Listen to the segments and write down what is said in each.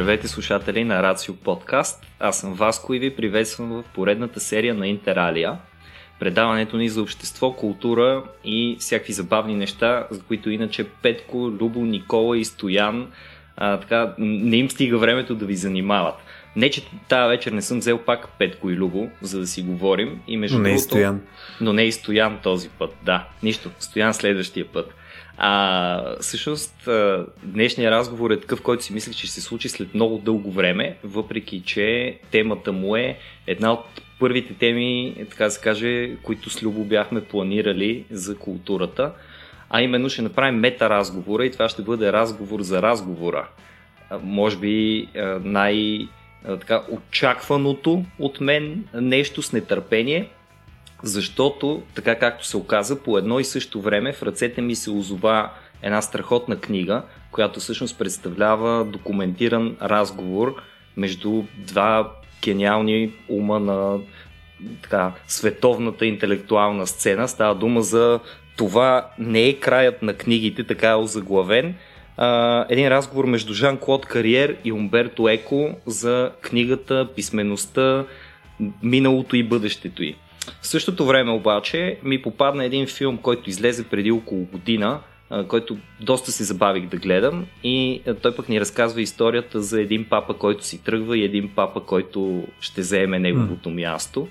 Здравейте слушатели на Рацио Подкаст. Аз съм Васко и ви приветствам в поредната серия на Интералия. Предаването ни за общество, култура и всякакви забавни неща, за които иначе Петко, Любо, Никола и Стоян а, така, не им стига времето да ви занимават. Не, че тази вечер не съм взел пак Петко и Любо, за да си говорим. И между но не и Стоян. Но не и Стоян този път, да. Нищо, Стоян следващия път. А, всъщност, днешния разговор е такъв, който си мислех, че ще се случи след много дълго време, въпреки че темата му е една от първите теми, така да се каже, които с Любо бяхме планирали за културата. А именно ще направим мета разговора и това ще бъде разговор за разговора. Може би най- така, очакваното от мен нещо с нетърпение, защото, така както се оказа, по едно и също време в ръцете ми се озова една страхотна книга, която всъщност представлява документиран разговор между два гениални ума на така, световната интелектуална сцена. Става дума за това не е краят на книгите, така е озаглавен. А, един разговор между Жан-Клод Кариер и Умберто Еко за книгата, писмеността, миналото и бъдещето й. В същото време обаче ми попадна един филм, който излезе преди около година, който доста се забавих да гледам и той пък ни разказва историята за един папа, който си тръгва и един папа, който ще заеме неговото място.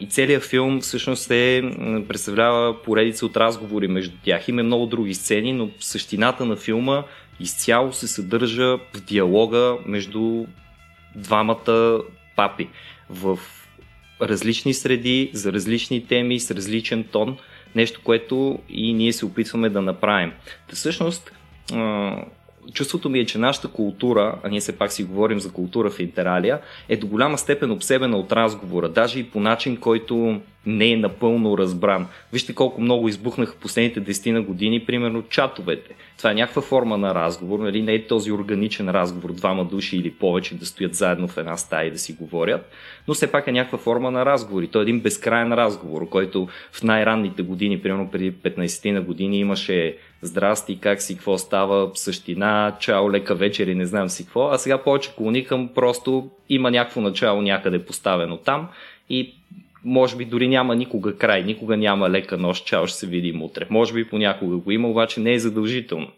И целият филм всъщност е, представлява поредица от разговори между тях. Има много други сцени, но същината на филма изцяло се съдържа в диалога между двамата папи. В различни среди, за различни теми, с различен тон. Нещо, което и ние се опитваме да направим. Та всъщност, чувството ми е, че нашата култура, а ние все пак си говорим за култура в Интералия, е до голяма степен обсебена от разговора, даже и по начин, който не е напълно разбран. Вижте колко много избухнаха последните 10 на години, примерно чатовете. Това е някаква форма на разговор, нали? не е този органичен разговор, двама души или повече да стоят заедно в една стая и да си говорят, но все пак е някаква форма на разговор и той е един безкрайен разговор, който в най-ранните години, примерно преди 15 на години имаше здрасти, как си, какво става, същина, чао, лека вечер и не знам си какво, а сега повече клоникам просто има някакво начало някъде поставено там и може би дори няма никога край, никога няма лека нощ, чао ще се видим утре. Може би понякога го има, обаче не е задължително.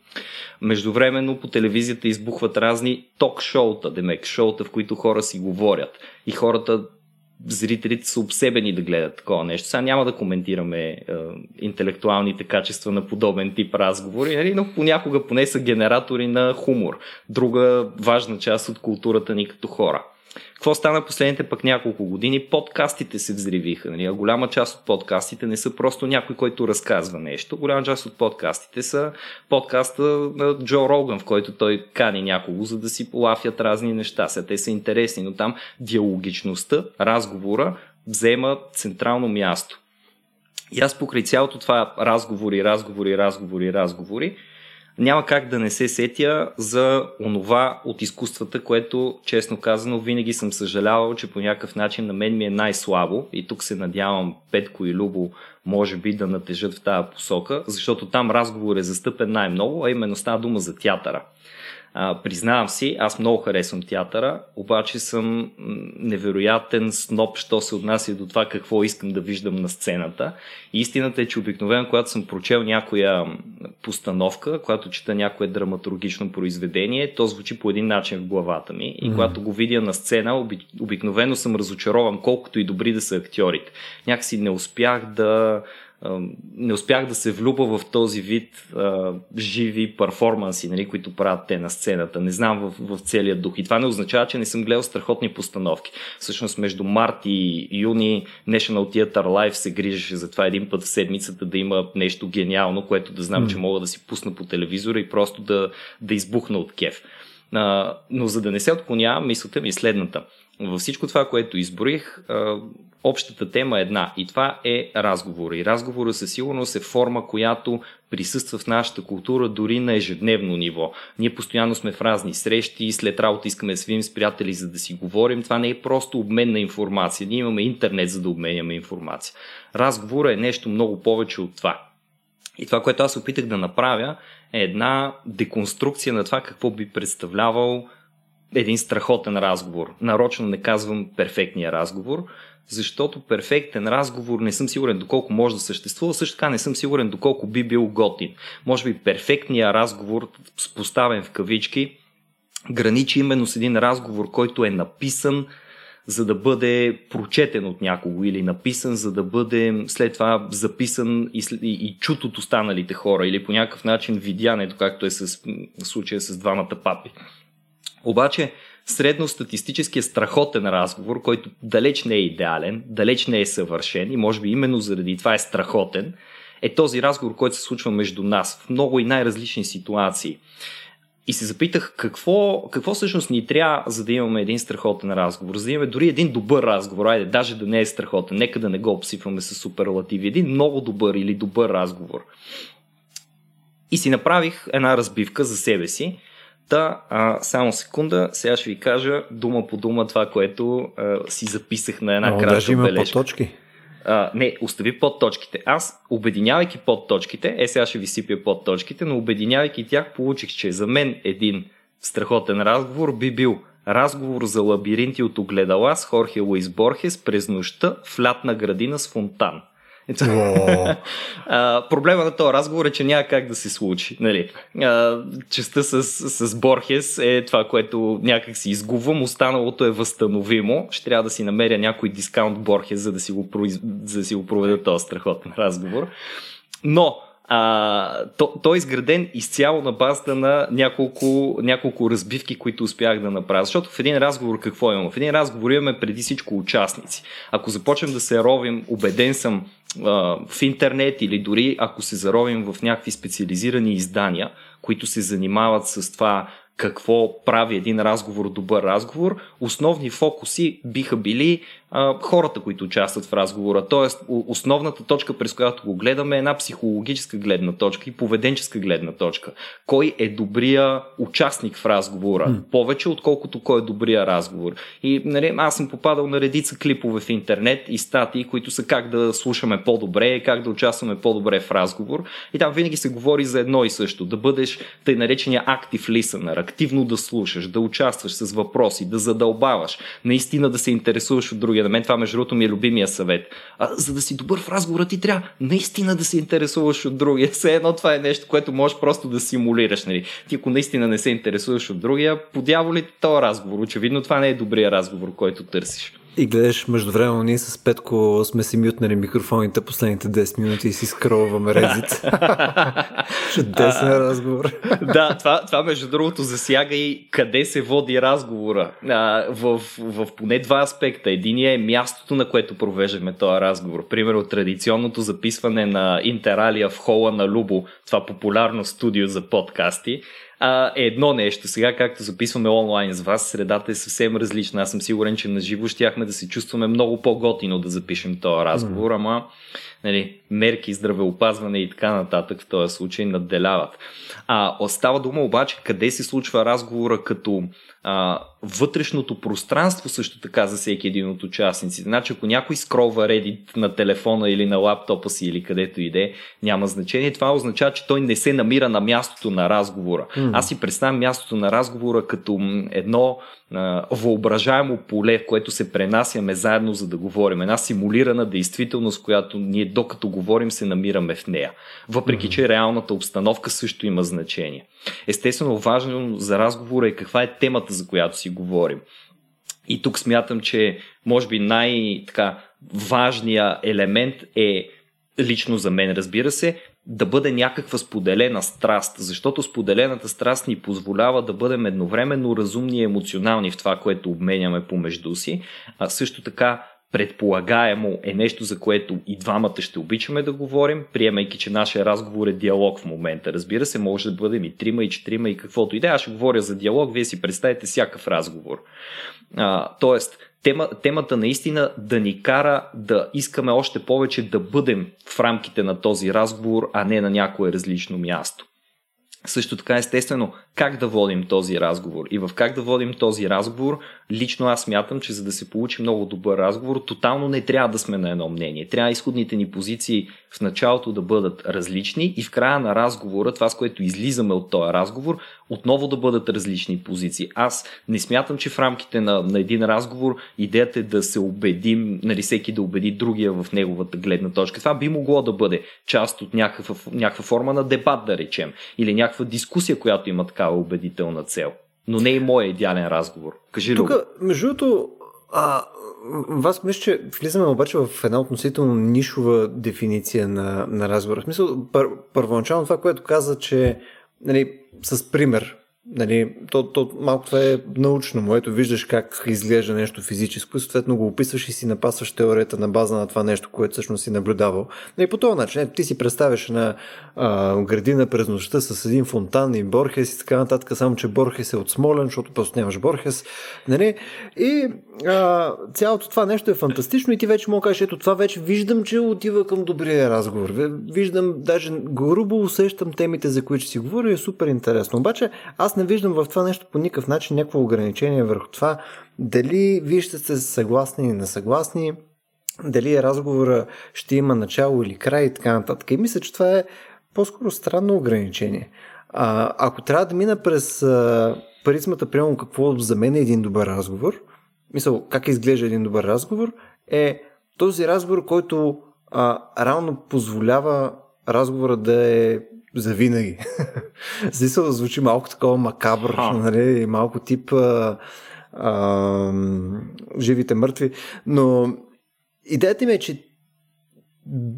Междувременно по телевизията избухват разни ток-шоута, демек шоута, в които хора си говорят. И хората зрителите са обсебени да гледат такова нещо. Сега няма да коментираме е, интелектуалните качества на подобен тип разговори, нали? но понякога поне са генератори на хумор. Друга важна част от културата ни като хора. Какво стана последните пък няколко години? Подкастите се взривиха. Нали? Голяма част от подкастите не са просто някой, който разказва нещо. Голяма част от подкастите са подкаста на Джо Роган, в който той кани някого, за да си полафят разни неща. Сега те са интересни, но там диалогичността, разговора взема централно място. И аз покрай цялото това разговори, разговори, разговори, разговори, няма как да не се сетя за онова от изкуствата, което, честно казано, винаги съм съжалявал, че по някакъв начин на мен ми е най-слабо и тук се надявам Петко и Любо може би да натежат в тази посока, защото там разговор е застъпен най-много, а именно става дума за театъра. А, признавам си, аз много харесвам театъра, обаче съм невероятен сноп, що се отнася до това какво искам да виждам на сцената. И истината е, че обикновено, когато съм прочел някоя постановка, когато чета някое драматургично произведение, то звучи по един начин в главата ми. И mm-hmm. когато го видя на сцена, обикновено съм разочарован, колкото и добри да са актьорите. Някакси не успях да не успях да се влюба в този вид а, живи перформанси, нали, които правят те на сцената. Не знам в, в целия дух. И това не означава, че не съм гледал страхотни постановки. Всъщност между март и юни National Theatre Live се грижеше за това един път в седмицата да има нещо гениално, което да знам, mm. че мога да си пусна по телевизора и просто да, да избухна от кеф. А, но за да не се отклонявам, мислята ми е следната. Във всичко това, което изброих, общата тема е една и това е разговор. И разговора със сигурност е форма, която присъства в нашата култура дори на ежедневно ниво. Ние постоянно сме в разни срещи, след работа искаме да свим с приятели, за да си говорим. Това не е просто обмен на информация. Ние имаме интернет, за да обменяме информация. Разговора е нещо много повече от това. И това, което аз опитах да направя, е една деконструкция на това какво би представлявал един страхотен разговор. Нарочно не казвам перфектния разговор, защото перфектен разговор не съм сигурен доколко може да съществува, също така не съм сигурен доколко би бил готин. Може би перфектният разговор, поставен в кавички, граничи именно с един разговор, който е написан, за да бъде прочетен от някого или написан, за да бъде след това записан и, и, и чут от останалите хора или по някакъв начин видянето, както е с случая с двамата папи. Обаче, средностатистическия страхотен разговор, който далеч не е идеален, далеч не е съвършен и може би именно заради това е страхотен, е този разговор, който се случва между нас в много и най-различни ситуации. И се запитах какво, какво всъщност ни трябва, за да имаме един страхотен разговор, за да имаме дори един добър разговор, айде, даже да не е страхотен, нека да не го обсипваме с суперлативи, един много добър или добър разговор. И си направих една разбивка за себе си. Та, а, само секунда, сега ще ви кажа дума по дума това, което а, си записах на една кратка даже има бележка. точки. А, не, остави подточките. Аз, обединявайки подточките, е сега ще ви сипя подточките, но обединявайки тях, получих, че за мен един страхотен разговор би бил разговор за лабиринти от огледала с Хорхе Луис Борхес през нощта в лятна градина с фонтан. а, проблема на този разговор е, че няма как да се случи. Нали? А, частта с, с Борхес е това, което някак си изгубвам, останалото е възстановимо. Ще трябва да си намеря някой дискаунт Борхес, за да си го, произ... за да си го проведа този страхотен разговор. Но а, то, той е изграден изцяло на базата на няколко, няколко разбивки, които успях да направя. Защото в един разговор какво имам? В един разговор имаме преди всичко участници. Ако започнем да се ровим, убеден съм, в интернет или дори ако се заровим в някакви специализирани издания, които се занимават с това какво прави един разговор добър разговор, основни фокуси биха били а, хората, които участват в разговора. Тоест, основната точка, през която го гледаме е една психологическа гледна точка и поведенческа гледна точка. Кой е добрия участник в разговора? Mm. Повече, отколкото кой е добрия разговор. И нали, аз съм попадал на редица клипове в интернет и статии, които са как да слушаме по-добре, как да участваме по-добре в разговор. И там винаги се говори за едно и също. Да бъдеш тъй наречения active listener, активно да слушаш, да участваш с въпроси, да задълбаваш, наистина да се интересуваш от другия. На мен това, между другото, ми е любимия съвет. А, за да си добър в разговора, ти трябва наистина да се интересуваш от другия. Все едно това е нещо, което можеш просто да симулираш. Нали? Ти ако наистина не се интересуваш от другия, подяволите този разговор. Очевидно това не е добрия разговор, който търсиш. И гледаш, междувременно ние с Петко сме си мютнали микрофоните последните 10 минути и си скролваме Reddit. Чудесен разговор. да, това, това между другото засяга и къде се води разговора. А, в, в поне два аспекта. Единият е мястото, на което провеждаме този разговор. Примерно традиционното записване на Интералия в хола на Любо, това популярно студио за подкасти, а, е едно нещо. Сега, както записваме онлайн с вас, средата е съвсем различна. Аз съм сигурен, че на живо щяхме да се чувстваме много по-готино да запишем този разговор, ама нали, мерки, здравеопазване и така нататък в този случай надделяват. А, остава дума обаче къде се случва разговора като а, вътрешното пространство също така за всеки един от участниците. Значи ако някой скролва Reddit на телефона или на лаптопа си или където иде, няма значение. Това означава, че той не се намира на мястото на разговора. Mm-hmm. Аз си представям мястото на разговора като едно а, въображаемо поле, в което се пренасяме заедно за да говорим. Една симулирана действителност, която ние докато говорим се намираме в нея. Въпреки, че реалната обстановка също има значение. Естествено, важно за разговора е каква е темата, за която си говорим. И тук смятам, че може би най-важният елемент е лично за мен, разбира се, да бъде някаква споделена страст, защото споделената страст ни позволява да бъдем едновременно разумни и емоционални в това, което обменяме помежду си, а също така предполагаемо е нещо, за което и двамата ще обичаме да говорим, приемайки, че нашия разговор е диалог в момента. Разбира се, може да бъдем и трима, и четирима, и каквото и да. Аз ще говоря за диалог, вие си представите всякакъв разговор. А, тоест, тема, темата наистина да ни кара да искаме още повече да бъдем в рамките на този разговор, а не на някое различно място. Също така, естествено, как да водим този разговор. И в как да водим този разговор, лично аз смятам, че за да се получи много добър разговор, тотално не трябва да сме на едно мнение. Трябва изходните ни позиции в началото да бъдат различни и в края на разговора, това с което излизаме от този разговор, отново да бъдат различни позиции. Аз не смятам, че в рамките на, на един разговор идеята е да се убедим, нали, всеки да убеди другия в неговата гледна точка. Това би могло да бъде част от някаква, някаква форма на дебат, да речем, или някаква дискусия, която има такава убедителна цел. Но не е моят идеален разговор. Кажи Тук, между другото, а, вас мисля, че влизаме обаче в една относително нишова дефиниция на, на разговора. В смисъл, пър, първоначално това, което каза, че нали, с пример, Нали, то, то, малко това е научно, моето виждаш как изглежда нещо физическо и съответно го описваш и си напасваш теорията на база на това нещо, което всъщност си наблюдавал. Нали, по този начин, ето, ти си представяш на градина през нощта с един фонтан и Борхес и така нататък, само че Борхес е от Смолен, защото просто нямаш Борхес. Нали? И а, цялото това нещо е фантастично и ти вече мога кажеш, ето това вече виждам, че отива към добрия разговор. Виждам, даже грубо усещам темите, за които си говоря и е супер интересно. Обаче аз не виждам в това нещо по никакъв начин някакво ограничение върху това дали вие ще сте съгласни или несъгласни, дали разговора ще има начало или край и така нататък. И мисля, че това е по-скоро странно ограничение. А, ако трябва да мина през а, паризмата, примерно какво за мен е един добър разговор, мисъл, как изглежда един добър разговор, е този разговор, който а, реално позволява разговора да е завинаги. Смисъл звучи малко такова макабър, нали, малко тип а, а, живите мъртви, но идеята ми е, че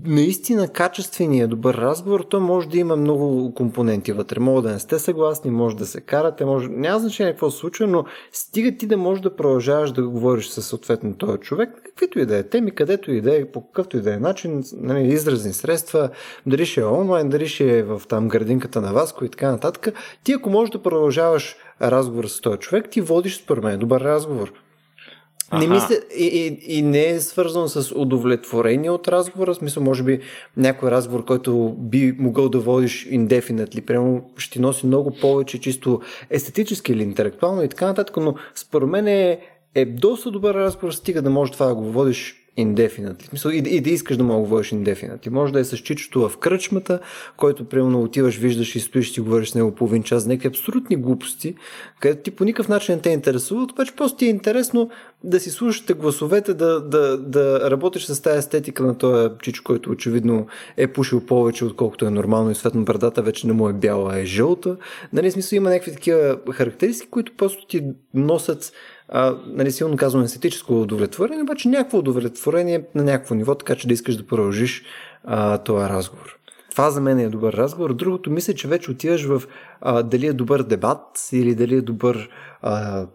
наистина качествения добър разговор, то може да има много компоненти вътре. Може да не сте съгласни, може да се карате, може... няма значение какво се случва, но стига ти да можеш да продължаваш да говориш със съответно този човек, каквито и да е теми, където и да е, по какъвто и да е начин, нали, изразни средства, дали ще е онлайн, дали ще е в там градинката на Васко и така нататък. Ти ако можеш да продължаваш разговор с този човек, ти водиш според мен добър разговор. Не мисля, и, и, и не е свързано с удовлетворение от разговора, в смисъл, може би някой разговор, който би могъл да водиш indefinitely, прямо ще ти носи много повече чисто естетически или интелектуално и така нататък, но според мен е, е доста добър разговор, стига да може това да го водиш indefinitely. Мисъл, и, и да искаш да мога да говориш indefinitely. Може да е с чичото в кръчмата, който примерно отиваш, виждаш и стоиш и говориш с него половин час някакви абсолютни глупости, където ти по никакъв начин не те интересуват, обаче просто ти е интересно да си слушате гласовете, да, да, да работиш с тази естетика на този чичо, който очевидно е пушил повече, отколкото е нормално и светно брадата вече не му е бяла, а е жълта. Нали, смисъл има някакви такива характеристики, които просто ти носят а, нали, силно казвам естетическо удовлетворение, обаче някакво удовлетворение на някакво ниво, така че да искаш да продължиш а, този разговор. Това за мен е добър разговор. Другото мисля, че вече отиваш в а, дали е добър дебат или дали е добър а,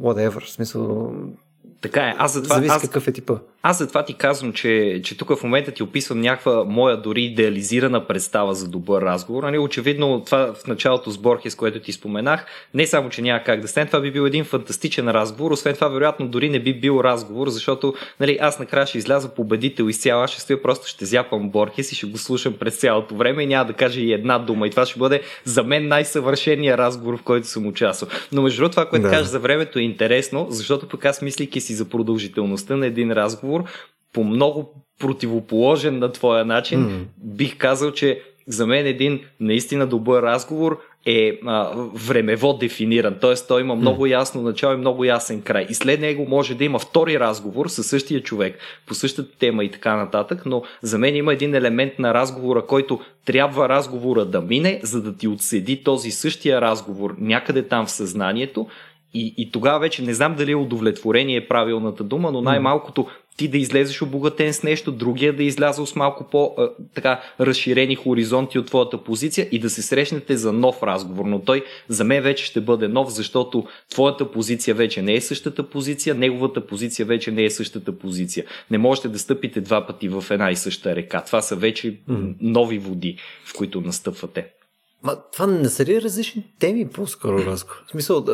whatever, в смисъл така е. Аз затова, Зависи аз, какъв е типа. Аз затова ти казвам, че, че тук в момента ти описвам някаква моя дори идеализирана представа за добър разговор. Нали, очевидно това в началото с Борхес, което ти споменах, не само, че няма как да стане, това би бил един фантастичен разговор. Освен това, вероятно, дори не би бил разговор, защото нали, аз накрая ще изляза победител изцяло, аз ще стоя просто ще зяпам Борхес и ще го слушам през цялото време и няма да кажа и една дума. И това ще бъде за мен най-съвършения разговор, в който съм участвал. Но между другото, това, което да. кажеш за времето е интересно, защото пък аз мислики си за продължителността на един разговор, по много противоположен на твоя начин, mm. бих казал, че за мен един наистина добър разговор е а, времево дефиниран, т.е. той има много ясно начало и много ясен край. И след него може да има втори разговор със същия човек по същата тема и така нататък, но за мен има един елемент на разговора, който трябва разговора да мине, за да ти отседи този същия разговор някъде там в съзнанието и, и тогава вече не знам дали удовлетворение е правилната дума, но най-малкото ти да излезеш обогатен с нещо, другия да изляза с малко по-така разширени хоризонти от твоята позиция и да се срещнете за нов разговор. Но той за мен вече ще бъде нов, защото твоята позиция вече не е същата позиция, неговата позиция вече не е същата позиция. Не можете да стъпите два пъти в една и съща река. Това са вече нови води, в които настъпвате. Ма, това не са ли различни теми по-скоро, Раско? В смисъл,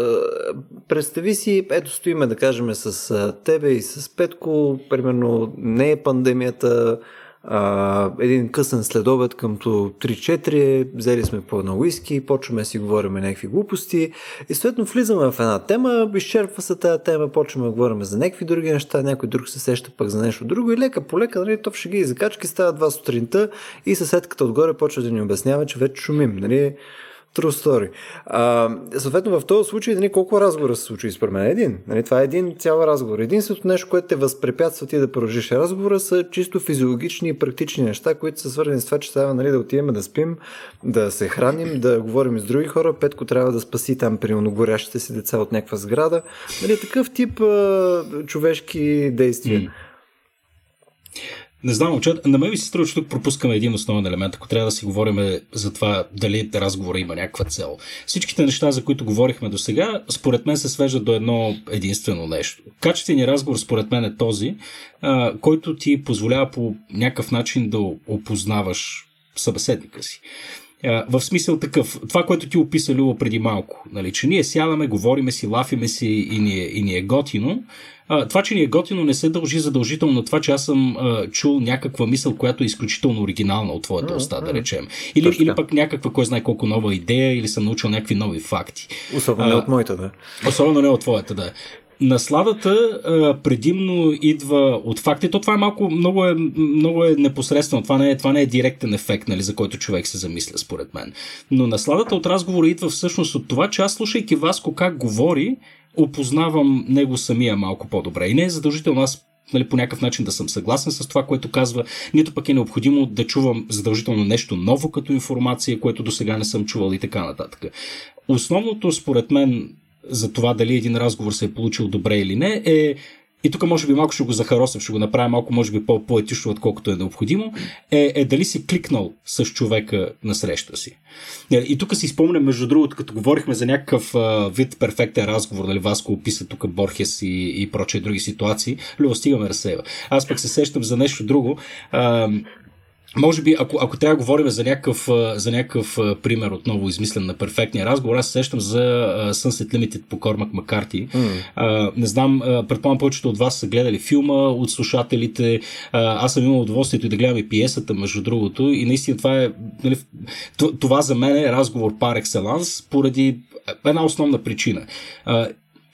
представи си, ето стоиме да кажем с тебе и с Петко, примерно не е пандемията, а, един късен следобед къмто 3-4, взели сме по едно уиски, почваме си говорим някакви глупости и съответно влизаме в една тема, изчерпва се тази тема, почваме да говорим за някакви други неща, някой друг се сеща пък за нещо друго и лека по лека, нали, то шеги и закачки става два сутринта и съседката отгоре почва да ни обяснява, че вече шумим. Нали, True story. А, съответно, в този случай, нали, колко разговора се случи според мен? Един. Нали, това е един цял разговор. Единственото нещо, което те възпрепятства ти да продължиш разговора, са чисто физиологични и практични неща, които са свързани с това, че трябва нали, да отидем да спим, да се храним, да говорим с други хора. Петко трябва да спаси там, примерно, горящите си деца от някаква сграда. Нали, такъв тип а, човешки действия. Mm. Не знам, момчета, на мен ми се струва, че тук пропускаме един основен елемент, ако трябва да си говорим за това дали разговора има някаква цел. Всичките неща, за които говорихме до сега, според мен се свеждат до едно единствено нещо. Качественият разговор, според мен, е този, а, който ти позволява по някакъв начин да опознаваш събеседника си. В смисъл такъв, това, което ти описа Люба преди малко, нали, че ние сядаме, говориме си, лафиме си и ни е, и ни е готино, а, това, че ни е готино, не се дължи задължително на това, че аз съм а, чул някаква мисъл, която е изключително оригинална от твоята уста, да речем. Или, или пък някаква, кой знае колко нова идея, или съм научил някакви нови факти. Особено не от моята, да. Особено не от твоята, да насладата а, предимно идва от факти. То това е малко, много е, много е непосредствено. Това не е, това не е директен ефект, нали, за който човек се замисля, според мен. Но насладата от разговора идва всъщност от това, че аз слушайки Васко как говори, опознавам него самия малко по-добре. И не е задължително аз нали, по някакъв начин да съм съгласен с това, което казва, нито пък е необходимо да чувам задължително нещо ново като информация, което до сега не съм чувал и така нататък. Основното, според мен, за това дали един разговор се е получил добре или не, е и тук може би малко ще го захаросам, ще го направя малко може би по-поетично, отколкото е необходимо, е, е дали си кликнал с човека на среща си. Е, и тук си спомням, между другото, като говорихме за някакъв а, вид перфектен разговор, дали Васко описа тук Борхес и, и прочие други ситуации, Любо стигаме разсева. Аз пък се сещам за нещо друго. А, може би, ако, ако трябва да говорим за някакъв, за някакъв пример отново измислен на перфектния разговор, аз се сещам за Sunset Limited по Кормак Макарти. Mm. не знам, предполагам повечето от вас са гледали филма от слушателите. аз съм имал удоволствието и да гледам и пиесата, между другото. И наистина това е. Нали, това за мен е разговор пар екселанс, поради една основна причина.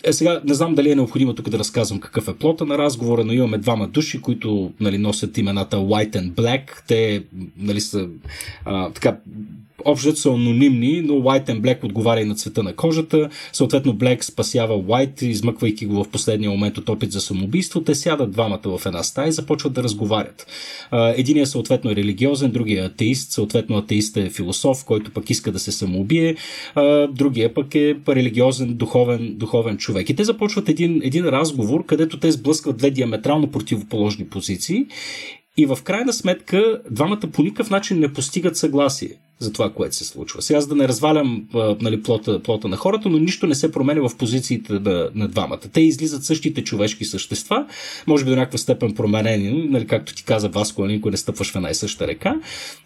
Е, сега не знам дали е необходимо тук да разказвам какъв е плота на разговора, но имаме двама души, които нали, носят имената White and Black. Те нали, са а, така общо са анонимни, но White and Black отговаря и на цвета на кожата. Съответно, Black спасява White, измъквайки го в последния момент от опит за самоубийство. Те сядат двамата в една стая и започват да разговарят. Единият съответно е религиозен, другия е атеист. Съответно, атеист е философ, който пък иска да се самоубие. Другия пък е религиозен, духовен, духовен човек. И те започват един, един разговор, където те сблъскват две диаметрално противоположни позиции и в крайна сметка двамата по никакъв начин не постигат съгласие за това, което се случва. Сега, за да не развалям нали, плота, плота на хората, но нищо не се променя в позициите на, на двамата. Те излизат същите човешки същества, може би до някаква степен променени, нали, както ти каза Васко, нали, никой не стъпваш в една и съща река,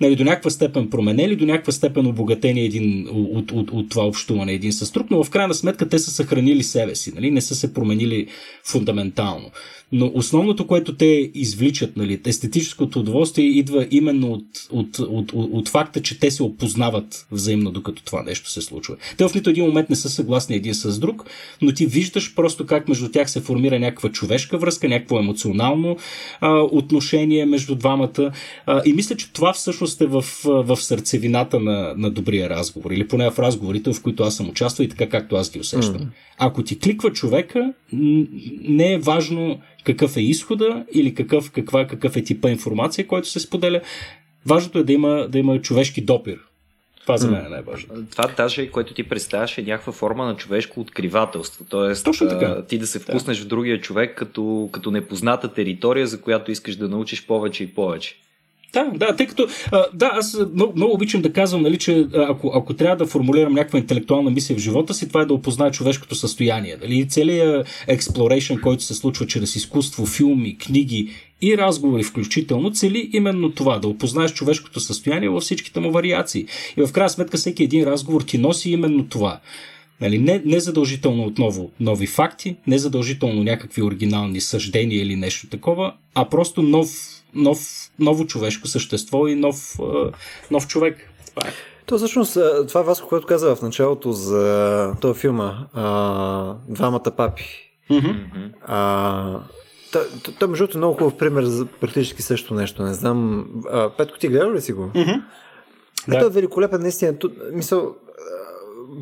нали, до някаква степен променели, до някаква степен обогатени един, от, от, от, от това общуване един с друг, но в крайна сметка те са съхранили себе си, нали, не са се променили фундаментално. Но основното, което те извличат, нали, естетическото удоволствие, идва именно от, от, от, от, от факта, че те се опознават взаимно, докато това нещо се случва. Те в нито един момент не са съгласни един с друг, но ти виждаш просто как между тях се формира някаква човешка връзка, някакво емоционално а, отношение между двамата. А, и мисля, че това всъщност е в, в сърцевината на, на добрия разговор, или поне в разговорите, в които аз съм участвал и така както аз ги усещам. Mm. Ако ти кликва човека, не е важно какъв е изхода или какъв, каква, какъв е типа информация, който се споделя. Важното е да има, да има човешки допир. Това за мен е най-важно. Това даже, което ти представяш, е някаква форма на човешко откривателство. Тоест, Точно така. ти да се впуснеш да. в другия човек като, като непозната територия, за която искаш да научиш повече и повече. Да, да, тъй като, да, аз много, много обичам да казвам, нали, че ако, ако трябва да формулирам някаква интелектуална мисия в живота си, това е да опозная човешкото състояние. Нали? Целият exploration, който се случва чрез изкуство, филми, книги и разговори включително, цели именно това, да опознаеш човешкото състояние във всичките му вариации. И в крайна сметка всеки един разговор ти носи именно това Нали, не, не задължително отново нови факти, не задължително някакви оригинални съждения или нещо такова, а просто нов, нов, ново човешко същество и нов, нов човек. Това е. То всъщност, това Васко, което каза в началото за този филма, а, Двамата папи. Mm-hmm. А, Та, та, между другото, много хубав пример за практически също нещо. Не знам. А, Петко, ти гледал ли си го? Mm-hmm. Да. Той е великолепен, наистина. Мисъл,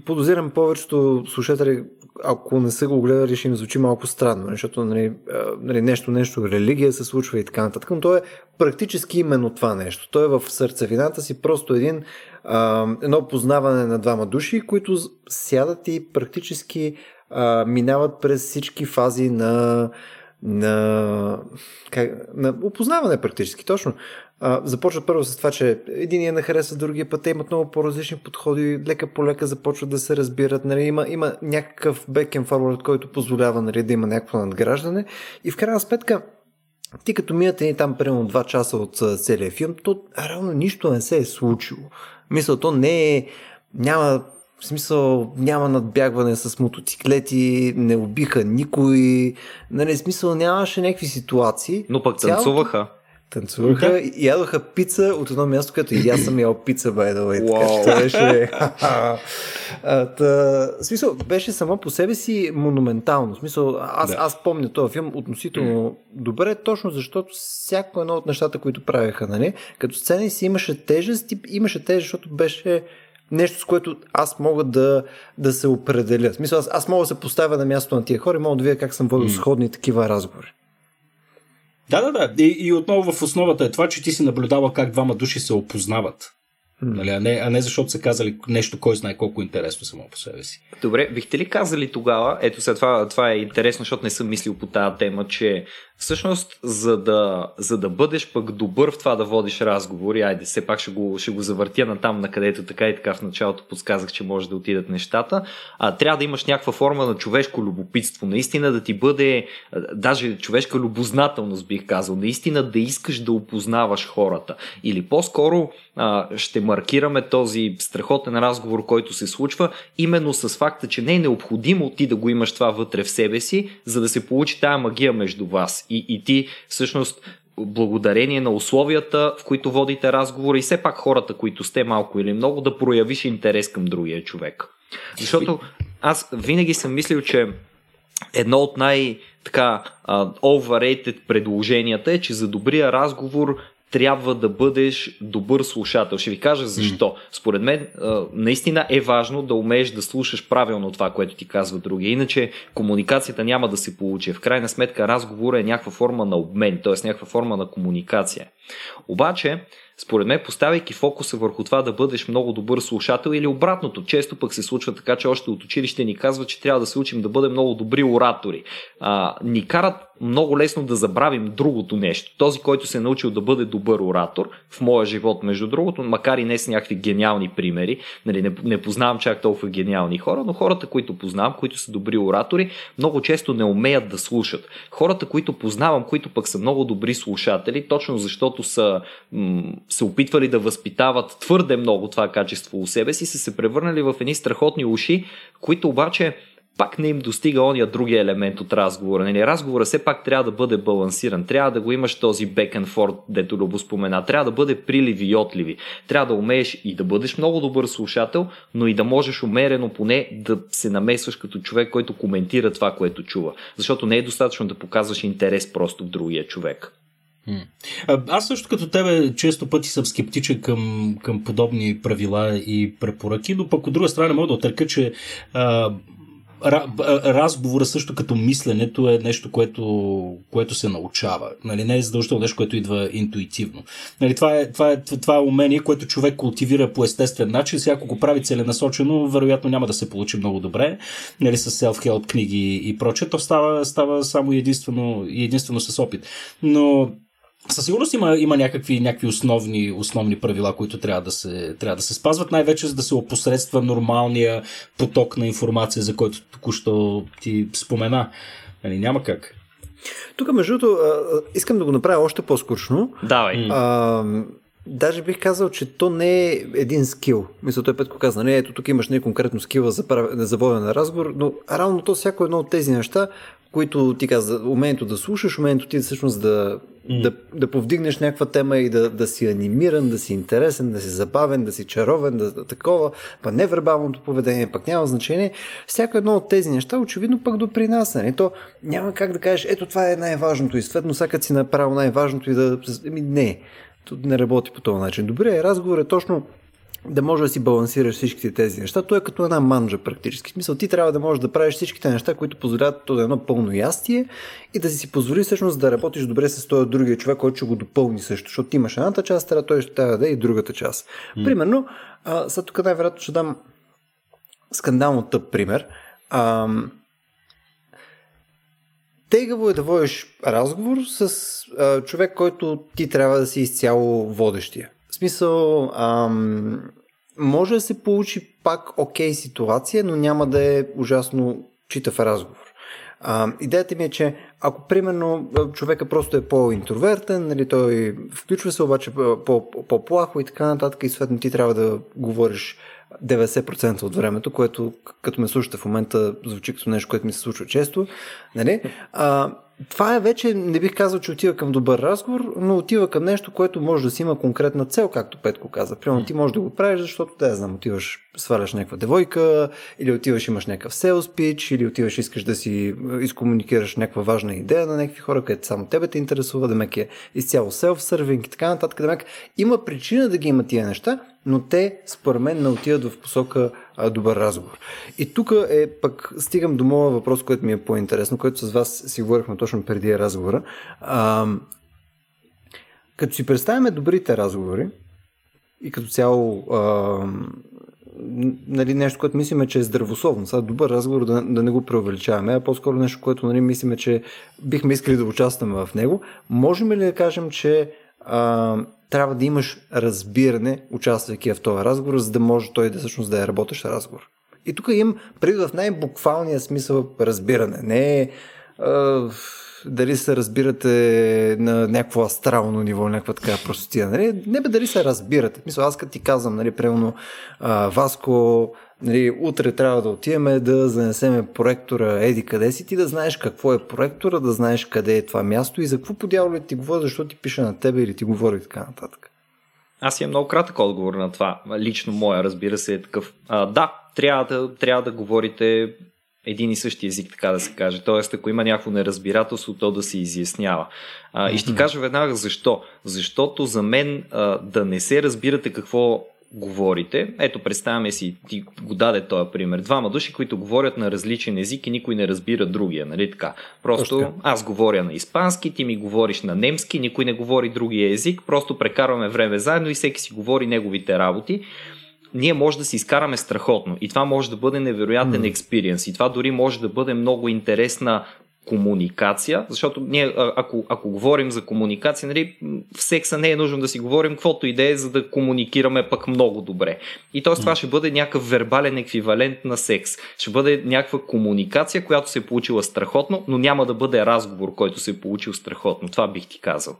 подозирам повечето слушатели, ако не са го гледали, ще им звучи малко странно, защото нали, нали, нещо, нещо, религия се случва и така нататък, но то е практически именно това нещо. Той е в сърцевината си просто един, едно познаване на двама души, които сядат и практически минават през всички фази на на, как, на опознаване практически, точно. А, започват първо с това, че един я не харесва, другия път те имат много по-различни подходи, лека по лека започват да се разбират, нали, има, има някакъв бекен форвард, който позволява нали, да има някакво надграждане и в крайна сметка ти като минате ни там примерно 2 часа от целия филм, то равно нищо не се е случило. Мисля, то не е, няма в смисъл няма надбягване с мотоциклети, не убиха никой, нали, в смисъл нямаше някакви ситуации. Но пък Цялото... танцуваха. Танцуваха и ядоха пица от едно място, където и аз съм ял пица, by the way. Wow. Така беше... а, та, в смисъл, беше само по себе си монументално. В смисъл, аз, да. аз помня този филм относително mm. добре, точно защото всяко едно от нещата, които правеха, нали, като сцени си имаше тежест, имаше тежест, защото беше нещо, с което аз мога да, да се определя. Смисъл, аз, аз мога да се поставя на място на тия хора и мога да видя как съм водил mm. сходни такива разговори. Да, да, да. И, и отново в основата е това, че ти си наблюдава как двама души се опознават. Нали, а, не, а не защото са казали нещо, кой знае колко интересно само по себе си. Добре, бихте ли казали тогава, ето след това, това е интересно, защото не съм мислил по тази тема, че всъщност за да, за да бъдеш пък добър в това да водиш разговори, айде, все пак ще го, ще го завъртя на там, на където така и така в началото подсказах, че може да отидат нещата, а, трябва да имаш някаква форма на човешко любопитство, наистина да ти бъде, даже човешка любознателност бих казал, наистина да искаш да опознаваш хората. Или по-скоро а, ще маркираме този страхотен разговор, който се случва, именно с факта, че не е необходимо ти да го имаш това вътре в себе си, за да се получи тая магия между вас. И, и ти всъщност благодарение на условията, в които водите разговора и все пак хората, които сте малко или много, да проявиш интерес към другия човек. Защото аз винаги съм мислил, че едно от най- така overrated предложенията е, че за добрия разговор трябва да бъдеш добър слушател. Ще ви кажа защо. Mm. Според мен, наистина е важно да умееш да слушаш правилно това, което ти казва другия. Иначе комуникацията няма да се получи. В крайна сметка разговора е някаква форма на обмен, т.е. някаква форма на комуникация. Обаче, според мен, поставяйки фокуса върху това да бъдеш много добър слушател или обратното. Често пък се случва така, че още от училище ни казва, че трябва да се учим да бъдем много добри оратори. А, ни карат много лесно да забравим другото нещо. Този, който се е научил да бъде добър оратор, в моя живот, между другото, макар и не с някакви гениални примери, нали, не, не познавам чак толкова гениални хора, но хората, които познавам, които са добри оратори, много често не умеят да слушат. Хората, които познавам, които пък са много добри слушатели, точно защото са се опитвали да възпитават твърде много това качество у себе си, са се превърнали в едни страхотни уши, които обаче пак не им достига ония другия елемент от разговора. Нали, разговора все пак трябва да бъде балансиран. Трябва да го имаш този back and forth, дето Любо спомена. Трябва да бъде приливи и отливи. Трябва да умееш и да бъдеш много добър слушател, но и да можеш умерено поне да се намесваш като човек, който коментира това, което чува. Защото не е достатъчно да показваш интерес просто в другия човек. Аз също като тебе често пъти съм скептичен към, към подобни правила и препоръки, но пък от друга страна мога да отърка, че а, разговора също като мисленето е нещо, което, което се научава. Нали, не е задължително нещо, което идва интуитивно. Нали, това, е, това, е, това е умение, което човек култивира по естествен начин. Сега, ако го прави целенасочено, вероятно няма да се получи много добре. Нали, с self-help книги и прочее. То става, става само единствено, единствено с опит. Но със сигурност има, има някакви, някакви основни, основни правила, които трябва да, се, трябва да се спазват, най-вече за да се опосредства нормалния поток на информация, за който току-що ти спомена. Нали, няма как. Тук, между другото, искам да го направя още по-скучно. Давай. А, даже бих казал, че то не е един скил. Мисля, той Петко каза, не, ето тук имаш не конкретно скила за, прав... за водене на разговор, но равно то всяко едно от тези неща, които ти каза, умението да слушаш, умението ти всъщност да, mm. да, да повдигнеш някаква тема и да, да си анимиран, да си интересен, да си забавен, да си чаровен, да, да такова, па невербалното поведение, пък няма значение. Всяко едно от тези неща очевидно пък допринася. Не? То няма как да кажеш, ето това е най-важното и съответно всяка си направил най-важното и да... Еми, не, не работи по този начин. Добре, разговор е точно да можеш да си балансираш всичките тези неща. То е като една манжа практически. В смисъл, ти трябва да можеш да правиш всичките неща, които позволяват то да е едно пълно ястие и да си си позволи всъщност да работиш добре с този другия човек, който ще го допълни също. Защото ти имаш едната част, трябва той ще трябва да даде и другата част. Mm. Примерно, а, сега тук най-вероятно ще дам скандално тъп пример. А, Тегаво е да водиш разговор с а, човек, който ти трябва да си изцяло водещия. В смисъл, ам, може да се получи пак окей okay ситуация, но няма да е ужасно читав разговор. А, идеята ми е, че ако примерно човека просто е по-интровертен, нали, той включва се обаче по-плахо и така нататък и съответно ти трябва да говориш 90% от времето, което като ме слушате в момента звучи като нещо, което ми се случва често. Нали? А, това е вече, не бих казал, че отива към добър разговор, но отива към нещо, което може да си има конкретна цел, както Петко каза. Примерно ти можеш да го правиш, защото, да, знам, отиваш, сваляш някаква девойка, или отиваш, имаш някакъв sales pitch, или отиваш, искаш да си изкомуникираш някаква важна идея на някакви хора, където само тебе те интересува, да мек е изцяло self-serving и така нататък. Да има причина да ги има тия неща, но те, според мен, не отиват в посока а, добър разговор. И тук е пък стигам до моя въпрос, който ми е по-интересно, който с вас си говорихме точно преди разговора. А, като си представяме добрите разговори и като цяло а, нали, нещо, което мислиме, че е здравословно. Сега добър разговор да, да не го преувеличаваме, а по-скоро нещо, което нали, мислиме, че бихме искали да участваме в него. Можем ли да кажем, че а, трябва да имаш разбиране, участвайки в този разговор, за да може той да всъщност да е работещ разговор. И тук имам преди в най-буквалния смисъл разбиране. Не е дали се разбирате на някакво астрално ниво, някаква така простотия. Нали? Не бе дали се разбирате. Мисля, аз като ти казвам, нали, примерно, Васко, нали, утре трябва да отиваме да занесеме проектора еди къде си, ти да знаеш какво е проектора, да знаеш къде е това място и за какво подяволите ти говоря, защо ти пише на тебе или ти говори и така нататък. Аз имам много кратък отговор на това. Лично моя, разбира се, е такъв. А, да, трябва да, трябва да говорите един и същи език, така да се каже. Тоест, ако има някакво неразбирателство, то да се изяснява. А, и ще ти кажа веднага защо. Защото за мен а, да не се разбирате какво говорите. Ето, представяме си, ти го даде този пример. Двама души, които говорят на различен език и никой не разбира другия, нали така? Просто Точно. аз говоря на испански, ти ми говориш на немски, никой не говори другия език, просто прекарваме време заедно и всеки си говори неговите работи ние може да си изкараме страхотно. И това може да бъде невероятен експириенс. И това дори може да бъде много интересна комуникация, защото ние, ако, ако говорим за комуникация, нали, в секса не е нужно да си говорим каквото и да е, за да комуникираме пък много добре. И т.е. това ще бъде някакъв вербален еквивалент на секс. Ще бъде някаква комуникация, която се е получила страхотно, но няма да бъде разговор, който се е получил страхотно. Това бих ти казал.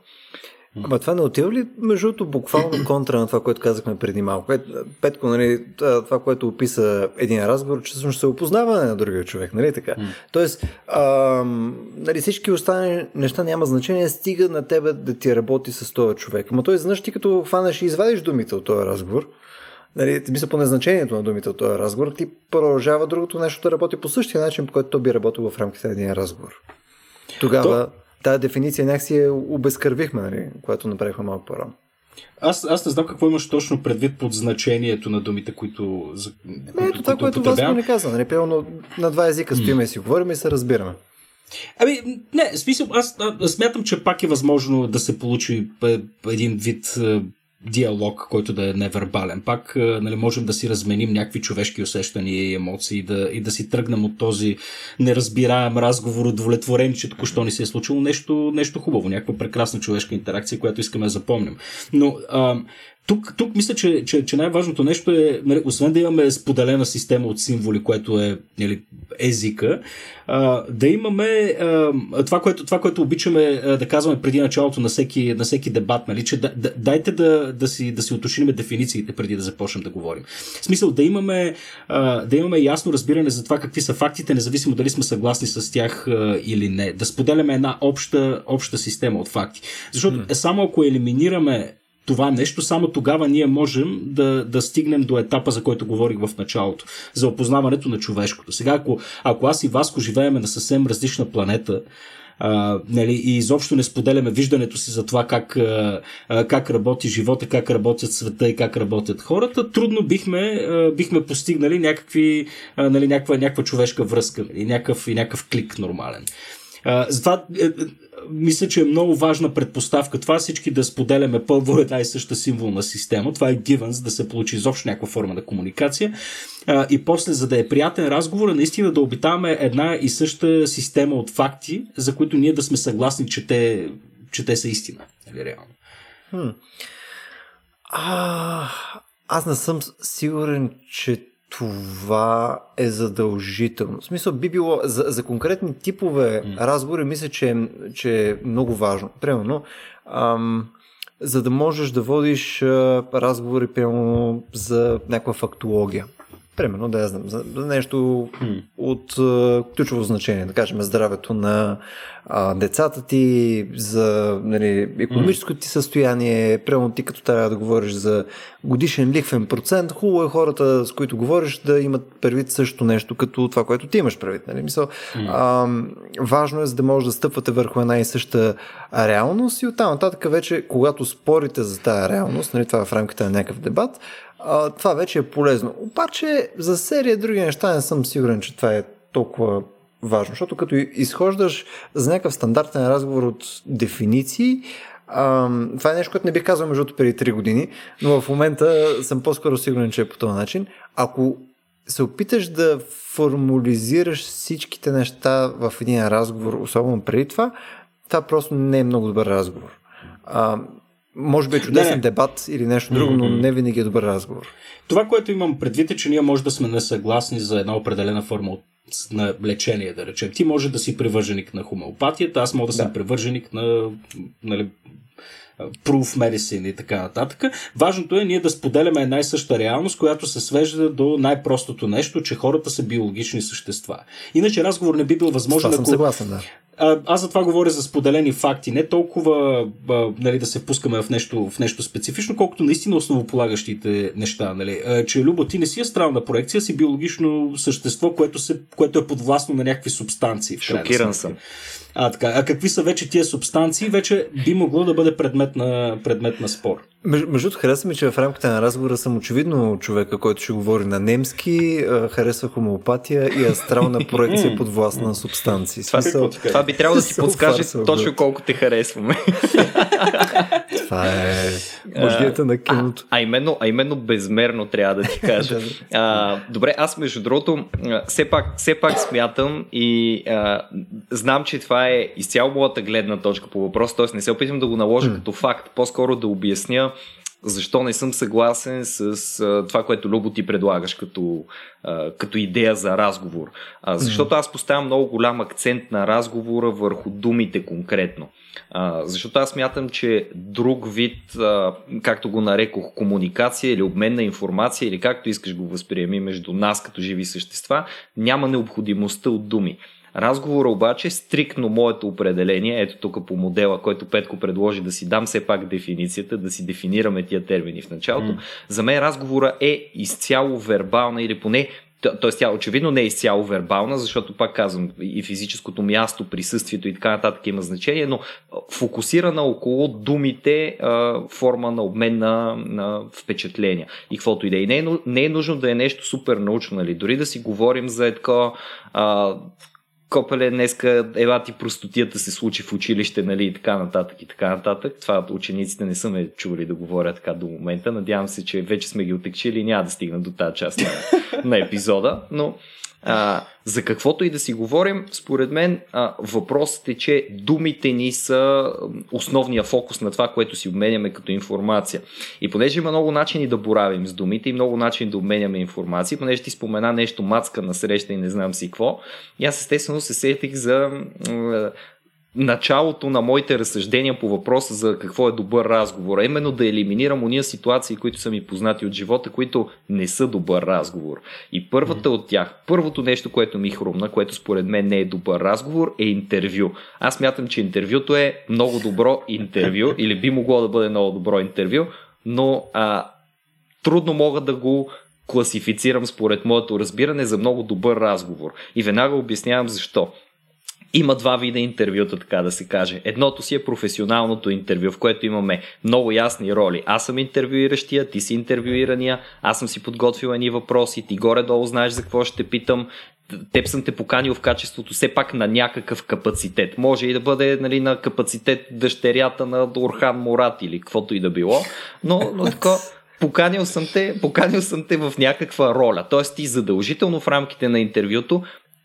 Ама това не отива ли, между другото, буквално контра на това, което казахме преди малко? Петко, нали, това, което описа един разговор, че всъщност се опознаване на другия човек, нали така? Mm. Тоест, а, нали, всички останали неща няма значение, стига на тебе да ти работи с този човек. Ама той, знаеш, ти като хванеш и извадиш думите от този разговор, нали, мисля по незначението на думите от този разговор, ти продължава другото нещо да работи по същия начин, по който то би работил в рамките на един разговор. Тогава... То тази дефиниция някакси я обезкървихме, нали, когато направихме малко по-рано. Аз, аз не знам какво имаш точно предвид под значението на думите, които. За, не, ето това, което вас не каза. Нали, пълно на два езика стоиме и си говорим и се разбираме. Ами, не, смисъл, аз, аз смятам, че пак е възможно да се получи един вид диалог, който да е невербален. Пак нали, можем да си разменим някакви човешки усещания и емоции да, и да си тръгнем от този неразбираем разговор, удовлетворен, че току-що ни се е случило нещо, нещо хубаво, някаква прекрасна човешка интеракция, която искаме да запомним. Но а, тук, тук мисля, че, че, че най-важното нещо е, нали, освен да имаме споделена система от символи, което е нали, езика, а, да имаме а, това, което, това, което обичаме а, да казваме преди началото на всеки, на всеки дебат, нали, че да, да, дайте да, да, си, да си уточним дефинициите преди да започнем да говорим. В смисъл да имаме, а, да имаме ясно разбиране за това какви са фактите, независимо дали сме съгласни с тях а, или не. Да споделяме една обща, обща система от факти. Защото mm. само ако елиминираме това нещо, само тогава ние можем да, да стигнем до етапа, за който говорих в началото, за опознаването на човешкото. Сега, ако, ако аз и Васко живееме на съвсем различна планета, а, нали, и изобщо не споделяме виждането си за това как, а, как работи живота, как работят света и как работят хората, трудно бихме, а, бихме постигнали някакви, а, нали, някаква, някаква човешка връзка нали, някакъв, и някакъв клик нормален. Затова е, е, мисля, че е много важна предпоставка това всички да споделяме пълно една и съща символна система. Това е given, за да се получи изобщо някаква форма на комуникация. И после, за да е приятен разговор, наистина да обитаваме една и съща система от факти, за които ние да сме съгласни, че те, че те са истина. Нали, реално. Хм. А, аз не съм сигурен, че това е задължително. В смисъл би било за, за конкретни типове mm. разговори, мисля, че, че е много важно. Примерно, ам, за да можеш да водиш а, разговори прямо за някаква фактология примерно, да я знам, за, нещо mm. от а, ключово значение, да кажем здравето на а, децата ти, за нали, економическото ти състояние, примерно ти като трябва да говориш за годишен лихвен процент, хубаво е хората, с които говориш, да имат предвид също нещо, като това, което ти имаш предвид. Нали? Мисъл, а, важно е, за да може да стъпвате върху една и съща реалност и оттам нататък вече, когато спорите за тази реалност, нали, това е в рамките на някакъв дебат, а, това вече е полезно. Обаче за серия други неща не съм сигурен, че това е толкова важно, защото като изхождаш за някакъв стандартен разговор от дефиниции, това е нещо, което не бих казал между преди 3 години, но в момента съм по-скоро сигурен, че е по този начин. Ако се опиташ да формализираш всичките неща в един разговор, особено преди това, това просто не е много добър разговор. А, може би е чудесен не. дебат или нещо друго, но не винаги е добър разговор. Това, което имам предвид е, че ние може да сме несъгласни за една определена форма от на лечение, да речем. Ти може да си привърженик на хомеопатията, аз мога да, да. съм привърженик на нали, proof medicine и така нататък. Важното е ние да споделяме една и съща реалност, която се свежда до най-простото нещо, че хората са биологични същества. Иначе разговор не би бил възможен. Това съм ако... съгласен, да. А, аз за това говоря за споделени факти, не толкова а, нали, да се впускаме в нещо, в нещо специфично, колкото наистина основополагащите неща. Нали. А, че Любо, ти не си астрална проекция, си биологично същество, което, се, което е подвластно на някакви субстанции. Шокиран съм. А, така, а какви са вече тия субстанции, вече би могло да бъде предмет на, предмет на спор. Между харесва ми, че в рамките на разговора съм очевидно човека, който ще говори на немски, харесва хомеопатия и астрална проекция под власт на субстанции. Това, Смисъл... това би трябвало да ти подскаже точно колко те харесваме. това е мъждията на киното. А, а, именно, а именно безмерно трябва да ти кажа. а, добре, аз между другото все пак, все пак смятам и а, знам, че това е изцяло моята гледна точка по въпрос, т.е. не се опитвам да го наложа mm. като факт, по-скоро да обясня защо не съм съгласен с а, това, което Любо ти предлагаш като, а, като идея за разговор. А, защото аз поставям много голям акцент на разговора върху думите конкретно. А, защото аз мятам, че друг вид, а, както го нарекох, комуникация или обмен на информация, или както искаш го възприеми между нас като живи същества, няма необходимостта от думи. Разговора обаче, е стрикно моето определение, ето тук по модела, който Петко предложи да си дам все пак дефиницията, да си дефинираме тия термини в началото, mm. за мен разговора е изцяло вербална или поне Тоест тя очевидно не е изцяло вербална, защото пак казвам и физическото място, присъствието и така нататък има значение, но фокусирана около думите форма на обмен на, на впечатления и каквото и да е. Не, е, не е нужно да е нещо супер научно, нали? Дори да си говорим за едко Копеле, днеска ела ти простотията се случи в училище, нали, и така нататък и така нататък. Това учениците не са ме чували да говоря така до момента. Надявам се, че вече сме ги отекчили и няма да стигна до тази част на, на епизода, но а, за каквото и да си говорим, според мен а, въпросът е, че думите ни са основния фокус на това, което си обменяме като информация. И понеже има много начини да боравим с думите и много начини да обменяме информация, понеже ти спомена нещо мацка на среща и не знам си какво, и аз естествено се сетих за началото на моите разсъждения по въпроса за какво е добър разговор, а именно да елиминирам уния ситуации, които са ми познати от живота, които не са добър разговор. И първата от тях, първото нещо, което ми хрумна, което според мен не е добър разговор, е интервю. Аз мятам, че интервюто е много добро интервю, или би могло да бъде много добро интервю, но а, трудно мога да го класифицирам според моето разбиране за много добър разговор. И веднага обяснявам защо. Има два вида интервюта, така да се каже. Едното си е професионалното интервю, в което имаме много ясни роли. Аз съм интервюиращия, ти си интервюирания, аз съм си подготвил едни въпроси, ти горе-долу знаеш за какво ще питам, теб съм те поканил в качеството все пак на някакъв капацитет. Може и да бъде нали, на капацитет дъщерята на Орхан Мурат или каквото и да било, но, но така, поканил съм, те, поканил съм те в някаква роля. Тоест ти задължително в рамките на интервюто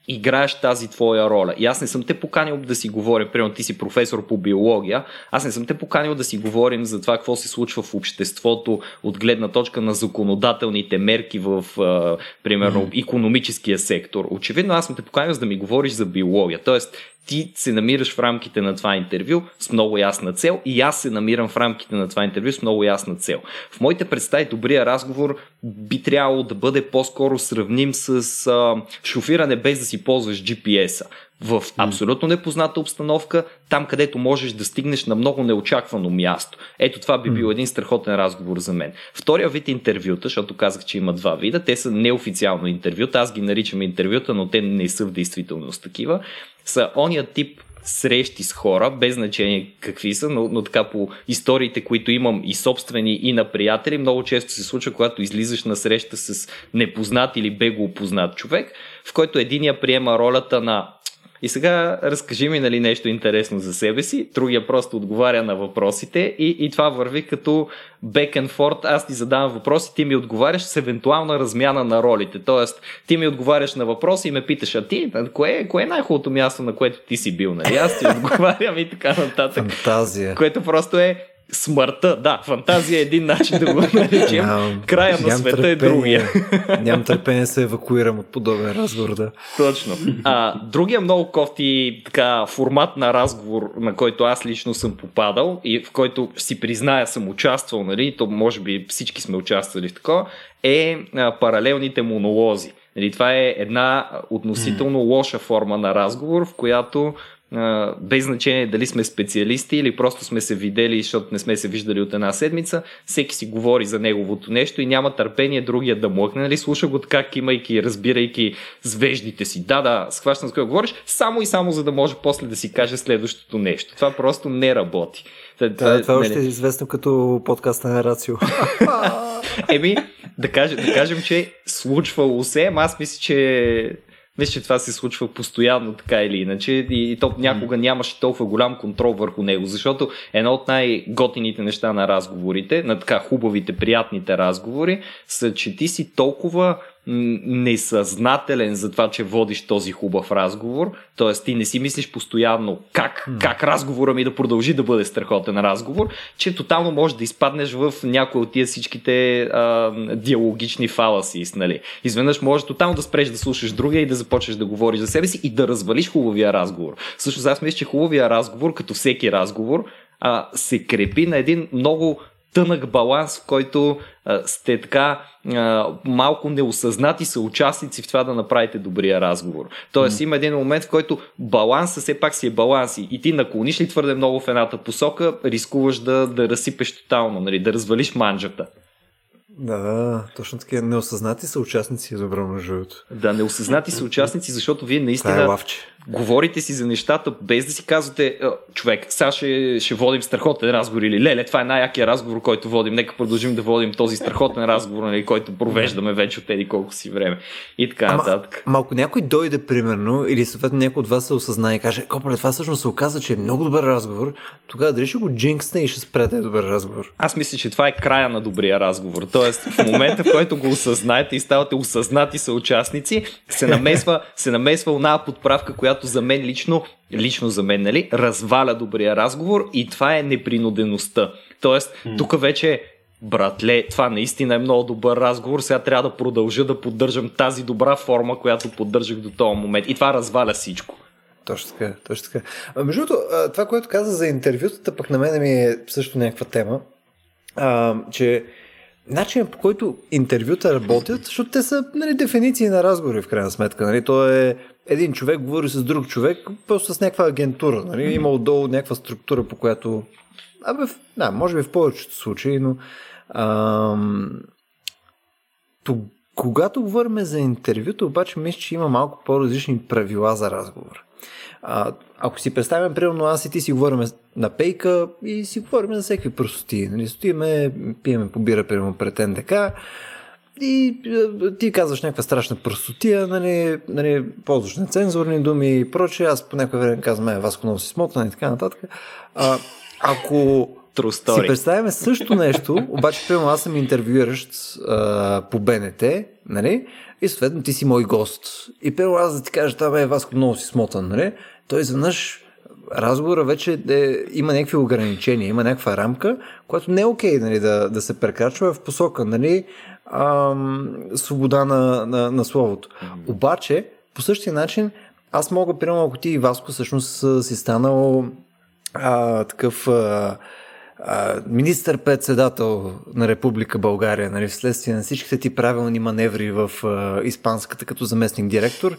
играеш тази твоя роля. И аз не съм те поканил да си говоря, примерно ти си професор по биология, аз не съм те поканил да си говорим за това какво се случва в обществото от гледна точка на законодателните мерки в, а, примерно, mm. економическия сектор. Очевидно аз съм те поканил за да ми говориш за биология. Тоест, ти се намираш в рамките на това интервю с много ясна цел и аз се намирам в рамките на това интервю с много ясна цел. В моите представи добрия разговор би трябвало да бъде по-скоро сравним с а, шофиране без да си ползваш GPS-а в абсолютно непозната обстановка, там където можеш да стигнеш на много неочаквано място. Ето това би бил един страхотен разговор за мен. Втория вид интервюта, защото казах, че има два вида, те са неофициално интервюта, аз ги наричам интервюта, но те не са в действителност такива, са ония тип срещи с хора, без значение какви са, но, но така по историите, които имам и собствени, и на приятели, много често се случва, когато излизаш на среща с непознат или бего опознат човек, в който единия приема ролята на и сега разкажи ми нали, нещо интересно за себе си, другия просто отговаря на въпросите и, и това върви като back and forth. Аз ти задавам въпроси, ти ми отговаряш с евентуална размяна на ролите. Тоест, ти ми отговаряш на въпроси и ме питаш, а ти, кое, кое е най-хубавото място, на което ти си бил? Нали? Аз ти отговарям и така нататък. Фантазия. Което просто е смъртта. Да, фантазия е един начин да го наречем. Края на света търпение, е другия. Нямам търпение да се евакуирам от подобен разговор, да. Точно. А, другия много кофти така, формат на разговор, на който аз лично съм попадал и в който си призная съм участвал, нали, то може би всички сме участвали в такова, е а, паралелните монолози. Нали, това е една относително лоша форма на разговор, в която без значение дали сме специалисти или просто сме се видели, защото не сме се виждали от една седмица, всеки си говори за неговото нещо и няма търпение другия да млъкне, нали? Слуша го така, имайки, разбирайки звеждите си. Да, да, схващам с какво говориш, само и само за да може после да си каже следващото нещо. Това просто не работи. Да, това, това още е известно като подкаст на Рацио. Еми, да кажем, да кажем, че случвало се, аз мисля, че мисля, че това се случва постоянно така или иначе и, и то някога нямаше толкова голям контрол върху него, защото едно от най-готините неща на разговорите, на така хубавите, приятните разговори, са, че ти си толкова несъзнателен за това, че водиш този хубав разговор. Тоест, ти не си мислиш постоянно как, как разговора ми да продължи да бъде страхотен разговор, че тотално можеш да изпаднеш в някои от тия всичките а, диалогични фаласи. Нали? Изведнъж можеш тотално да спреш да слушаш другия и да започнеш да говориш за себе си и да развалиш хубавия разговор. Също аз мисля, че хубавия разговор, като всеки разговор, а, се крепи на един много тънък баланс, в който а, сте така а, малко неосъзнати са участници в това да направите добрия разговор. Тоест mm. има един момент, в който баланса все пак си е баланс и ти наклониш ли твърде много в едната посока, рискуваш да, да разсипеш тотално, нали, да развалиш манджата. Да, точно така. Неосъзнати са участници е добро между Да, неосъзнати са участници, защото вие наистина... Това е лавче. Говорите си за нещата, без да си казвате, човек, сега ще, ще водим страхотен разговор или леле, това е най-якия разговор, който водим, нека продължим да водим този страхотен разговор, нали, който провеждаме вече от еди колко си време. И така Ама, нататък. Малко някой дойде, примерно, или съответно някой от вас се осъзнае и каже, Копале, това всъщност се оказа, че е много добър разговор, тогава дали ще го джинксне и ще спре да е добър разговор? Аз мисля, че това е края на добрия разговор. Тоест, в момента, в който го осъзнаете и ставате осъзнати съучастници, се намесва, се намесва една подправка, която за мен лично, лично за мен, нали, разваля добрия разговор и това е непринудеността. Тоест, mm. тук вече братле, това наистина е много добър разговор, сега трябва да продължа да поддържам тази добра форма, която поддържах до този момент. И това разваля всичко. Точно така, точно така. А, между другото, това, което каза за интервютата, пък на мен ми е също някаква тема, а, че начинът по който интервюта работят, защото те са нали, дефиниции на разговори в крайна сметка. Нали, то е един човек говори с друг човек, просто с някаква агентура. Нали, има отдолу някаква структура, по която Абе, да, може би в повечето случаи, но ам, то, когато говорим за интервюто, обаче мисля, че има малко по-различни правила за разговор. А, ако си представим, примерно аз и ти си говорим на пейка и си говорим за всеки простоти. Нали, стоиме, пиеме по бира, примерно пред НДК и ти казваш някаква страшна простотия, нали, нали, ползваш нецензурни думи и прочее. Аз по някое време казвам, е, Васко много си смотна и така нататък. А, ако си представяме също нещо, обаче, примерно, аз съм интервюиращ а, по БНТ, нали? И съответно ти си мой гост. И първо аз да ти кажа, това е Васко много си смотан, нали? Той изведнъж разговора вече е, има някакви ограничения, има някаква рамка, която не е окей нали, да, да се прекрачва в посока нали, ам, свобода на, на, на словото. Mm-hmm. Обаче, по същия начин, аз мога, примерно, ако ти и Васко всъщност си станал а, такъв а, а, министър-председател на Република България, нали, вследствие на всичките ти правилни маневри в а, испанската като заместник директор,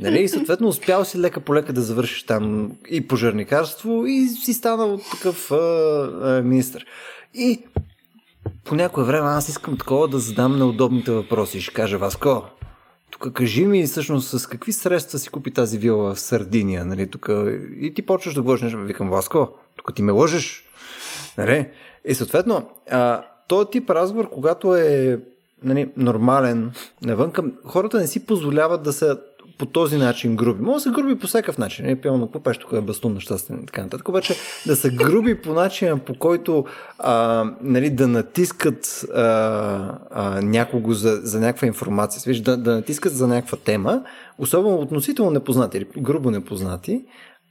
нали, и съответно успял си лека по лека да завършиш там и пожарникарство и си станал такъв а, а, министър. И по някое време аз искам такова да задам неудобните въпроси. Ще кажа, Васко, тук кажи ми всъщност с какви средства си купи тази вила в Сардиния, нали, тук и ти почваш да говориш нещо, викам, Васко, тук ти ме лъжеш, нали, и съответно, а, този тип разговор, когато е нали, нормален навънка, хората не си позволяват да са по този начин груби. Може да са груби по всякакъв начин. Не, пълно какво пеш тук е бастун на щастен и така нататък. Обаче да са груби по начина, по който а, нали, да натискат а, а, някого за, за някаква информация, виж, да, да натискат за някаква тема, особено относително непознати или грубо непознати,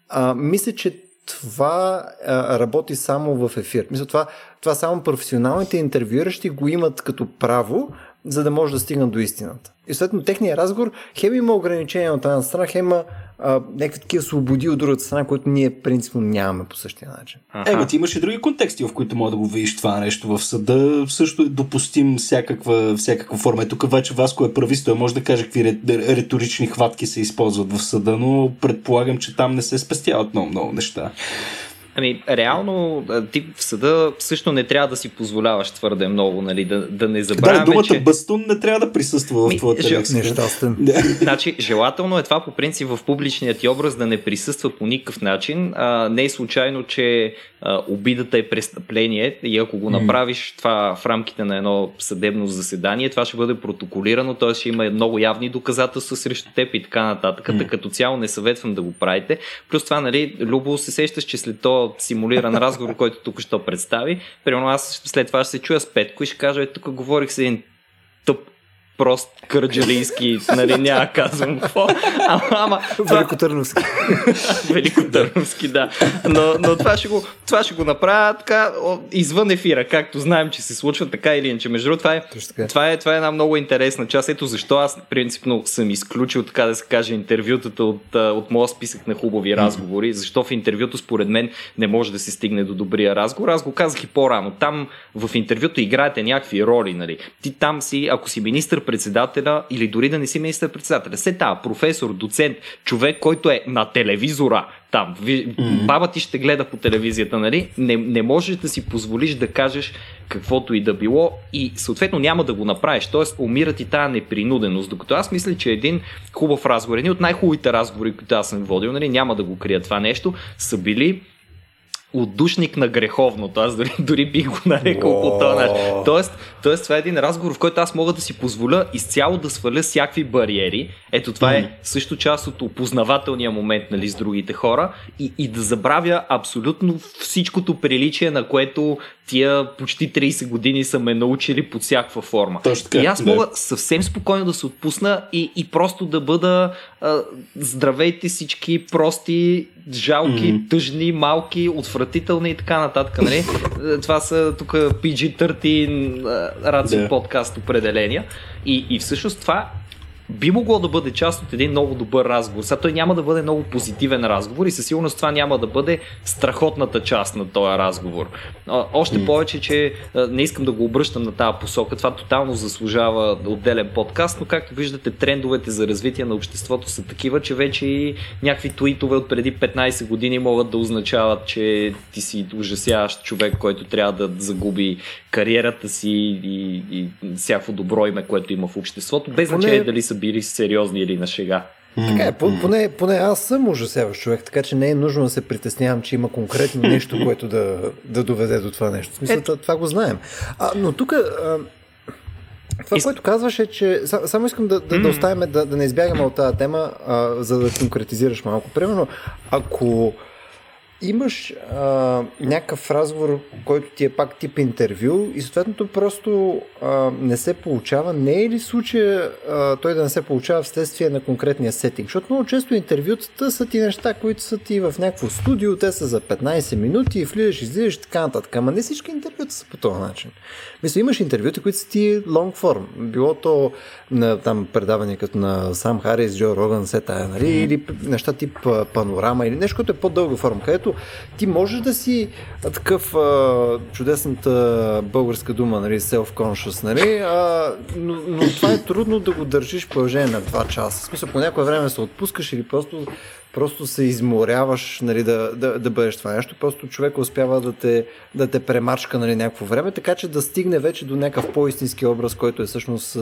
а, мисля, че това а, работи само в ефир. Мисля, това, това само професионалните интервюиращи го имат като право, за да може да стигнат до истината. И следно техния разговор хем има ограничения от една страна, хем има а, някакви такива свободи от другата страна, които ние принципно нямаме по същия начин. Е, ти имаш и други контексти, в които мога да го видиш това нещо в съда. Също е допустим всякаква, всякаква форма. Е, тук вече Васко е правист, той може да каже какви риторични хватки се използват в съда, но предполагам, че там не се спестяват много, много неща. Ами, реално, ти в съда също не трябва да си позволяваш твърде много, нали, да, да не забравяме, да, думата че... бастун не трябва да присъства в твоята ж... Нещастен. значи, желателно е това по принцип в публичният ти образ да не присъства по никакъв начин. А, не е случайно, че а, обидата е престъпление и ако го направиш това в рамките на едно съдебно заседание, това ще бъде протоколирано, т.е. ще има много явни доказателства срещу теб и така нататък. Mm. Като цяло не съветвам да го правите. Плюс това, нали, Любо се сещаш, че след симулиран разговор, който тук що представи, примерно аз след това ще се чуя с Петко и ще кажа, е, тук говорих с един тъп прост кърджалийски, нали, няма казвам какво. Ама, ама това... Великотърновски. Великотърновски, да. Но, но това, ще го, това ще го направя така извън ефира, както знаем, че се случва така или иначе. Между другото, това е, това, е, това е една много интересна част. Ето защо аз принципно съм изключил, така да се каже, интервютата от, от моя списък на хубави разговори. Защо в интервюто, според мен, не може да се стигне до добрия разговор. Аз го казах и по-рано. Там в интервюто играете някакви роли, нали. Ти там си, ако си министър министър-председателя или дори да не си министър-председателя. Се та, професор, доцент, човек, който е на телевизора, там, ви, mm-hmm. баба ти ще гледа по телевизията, нали? Не, не можеш да си позволиш да кажеш каквото и да било и съответно няма да го направиш. Тоест, умира ти тази непринуденост. Докато аз мисля, че един хубав разговор, един от най-хубавите разговори, които аз съм водил, нали, няма да го крия това нещо, са били отдушник на греховното. Аз дори, дори бих го нарекал по този начин. Тоест, тоест, това е един разговор, в който аз мога да си позволя изцяло да сваля всякакви бариери. Ето това mm. е също част от опознавателния момент нали, с другите хора и, и да забравя абсолютно всичкото приличие, на което тия почти 30 години са ме научили под всякаква форма. Точно така, и аз мога да. съвсем спокойно да се отпусна и, и просто да бъда а, здравейте всички прости, жалки, mm. тъжни, малки, отвратителни и така нататък. Нали? Това са тук PG-13 рацио подкаст определения. И, и всъщност това би могло да бъде част от един много добър разговор. Сега той няма да бъде много позитивен разговор и със сигурност това няма да бъде страхотната част на този разговор. Още повече, че не искам да го обръщам на тази посока. Това тотално заслужава отделен подкаст, но както виждате, трендовете за развитие на обществото са такива, че вече и някакви твитове от преди 15 години могат да означават, че ти си ужасяващ човек, който трябва да загуби кариерата си и, и всяко добро име, което има в обществото, без значение дали са били сериозни или на шега. Така е, поне, поне аз съм ужасяващ човек, така че не е нужно да се притеснявам, че има конкретно нещо, което да, да доведе до това нещо. В смисъл, това го знаем. А, но тук това, Из... което казваш е, че само искам да, да, да оставим, да, да не избягаме от тази тема, а, за да конкретизираш малко. Примерно, ако имаш а, някакъв разговор, който ти е пак тип интервю и съответното просто а, не се получава, не е ли случая а, той да не се получава вследствие на конкретния сетинг? Защото много често интервютата са ти неща, които са ти в някакво студио, те са за 15 минути, влизаш, излизаш и така нататък. Ама не всички интервюта са по този начин. Мисля, имаш интервюта, които са ти long form. Било то на там предаване като на Сам Харис, Джо Роган, се тая, нали? Или неща тип панорама, или нещо, което е по-дълга форма, където ти можеш да си такъв а, чудесната българска дума, нали, self-conscious, нали, а, но, но това е трудно да го държиш в положение на 2 часа. В смисъл, по някое време се отпускаш или просто просто се изморяваш нали, да, да, да бъдеш това нещо. Просто човек успява да те, да те премачка нали, някакво време, така че да стигне вече до някакъв по-истински образ, който е всъщност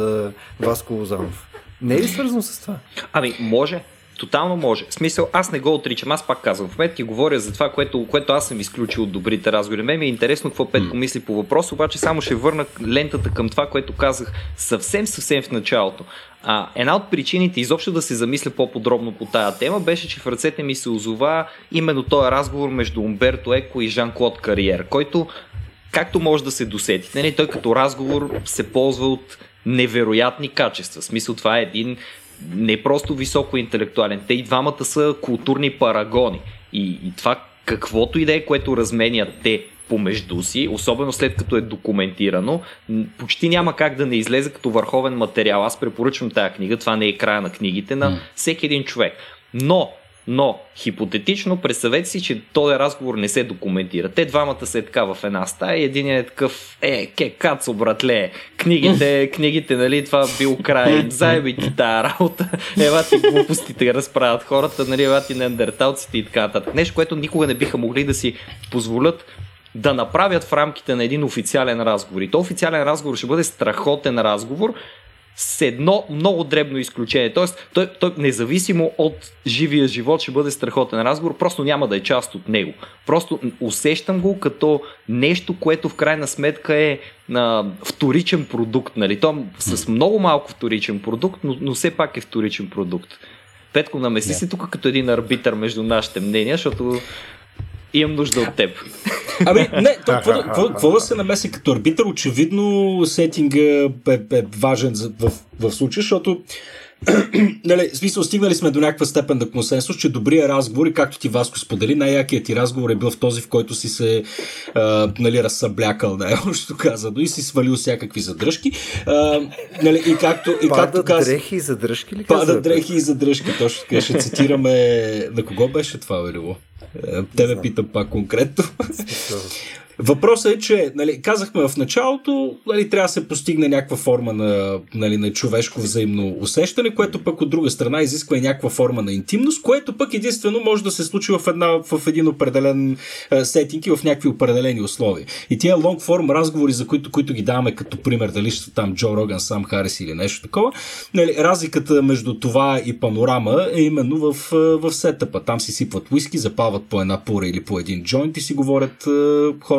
Васко Лозанов. Не е ли свързано с това? Ами, може. Тотално може. В смисъл, аз не го отричам. Аз пак казвам. В момента ти говоря за това, което, което аз съм изключил от добрите разговори. Ме ми е интересно какво Петко мисли по въпроса, обаче само ще върна лентата към това, което казах съвсем, съвсем в началото. А, една от причините изобщо да се замисля по-подробно по тая тема беше, че в ръцете ми се озова именно този разговор между Умберто Еко и Жан-Клод Кариер, който, както може да се досетите, нали, той като разговор се ползва от невероятни качества. В смисъл това е един не просто високо интелектуален. Те и двамата са културни парагони. И, и това каквото и да е, което разменят те помежду си, особено след като е документирано, почти няма как да не излезе като върховен материал. Аз препоръчвам тази книга, това не е края на книгите, на всеки един човек. Но но, хипотетично, представете си, че този разговор не се документира. Те двамата са е така в една стая и един е такъв, е, ке, кацо, братле, книгите, книгите, нали, това бил край, заеби ти тая работа, ева ти глупостите разправят хората, нали, ева ти неандерталците и така нататък. Нещо, което никога не биха могли да си позволят да направят в рамките на един официален разговор. И то официален разговор ще бъде страхотен разговор, с едно много дребно изключение. Тоест, той, той независимо от живия живот ще бъде страхотен разговор, просто няма да е част от него. Просто усещам го като нещо, което в крайна сметка е а, вторичен продукт. Нали? То с много малко вторичен продукт, но, но все пак е вторичен продукт. Петко, намеси yeah. се тук като един арбитър между нашите мнения, защото имам нужда от теб. Ами, не, то, какво, какво, какво да се намеси като арбитър? Очевидно сетинга е, е важен в, в случая, защото нали, в смисъл, стигнали сме до някаква степен на консенсус, че добрия разговор и както ти Васко сподели, най-якият ти разговор е бил в този, в който си се а, нали, разсъблякал, още казано, и си свалил всякакви задръжки. А, нали, и както, и Падат както каза, дрехи и задръжки ли Падат дрехи и задръжки, точно така. Ще цитираме, на кого беше това, Велило? Тебе питам пак конкретно. Въпросът е, че нали, казахме в началото, нали, трябва да се постигне някаква форма на, нали, на човешко взаимно усещане, което пък от друга страна изисква и някаква форма на интимност, което пък единствено може да се случи в, една, в един определен сетинг и в някакви определени условия. И тия лонг форм разговори, за които, които ги даваме като пример, дали ще там Джо Роган, Сам Харис или нещо такова, нали, разликата между това и панорама е именно в, в сетъпа. Там си сипват уиски, запалват по една пура или по един джойнт и си говорят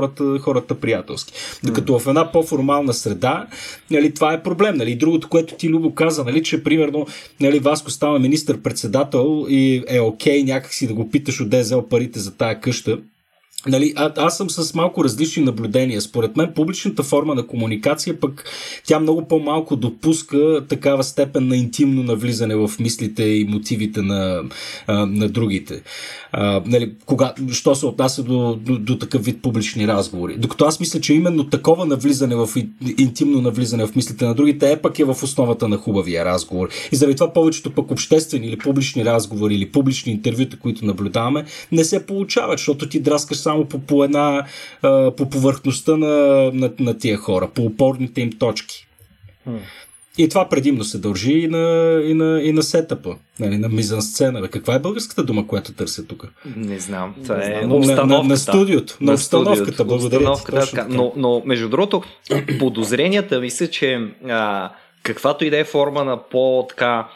хората, хората приятелски. Докато в една по-формална среда, нали, това е проблем. Нали. Другото, което ти Любо каза, нали, че примерно нали, Васко става министър-председател и е окей okay, някакси да го питаш от взел парите за тая къща Нали, а, аз съм с малко различни наблюдения. Според мен публичната форма на комуникация пък тя много по-малко допуска такава степен на интимно навлизане в мислите и мотивите на, а, на другите. А, нали, кога, що се отнася до, до, до такъв вид публични разговори. Докато аз мисля, че именно такова навлизане в интимно навлизане в мислите на другите е пък е в основата на хубавия разговор. И заради това повечето пък обществени или публични разговори или публични интервюта, които наблюдаваме, не се получават, защото ти драскаш само по, по една по повърхността на, на, на тия хора, по опорните им точки. И това предимно се дължи и на, и на, и на сетъпа, нали, на мизансцена. Каква е българската дума, която търся тук? Не знам. Това е на, на, на, на студиото, на, на обстановката. Благодаря. Обстановката, да, но, но, между другото, подозренията мисля, че а, каквато и да е форма на по-така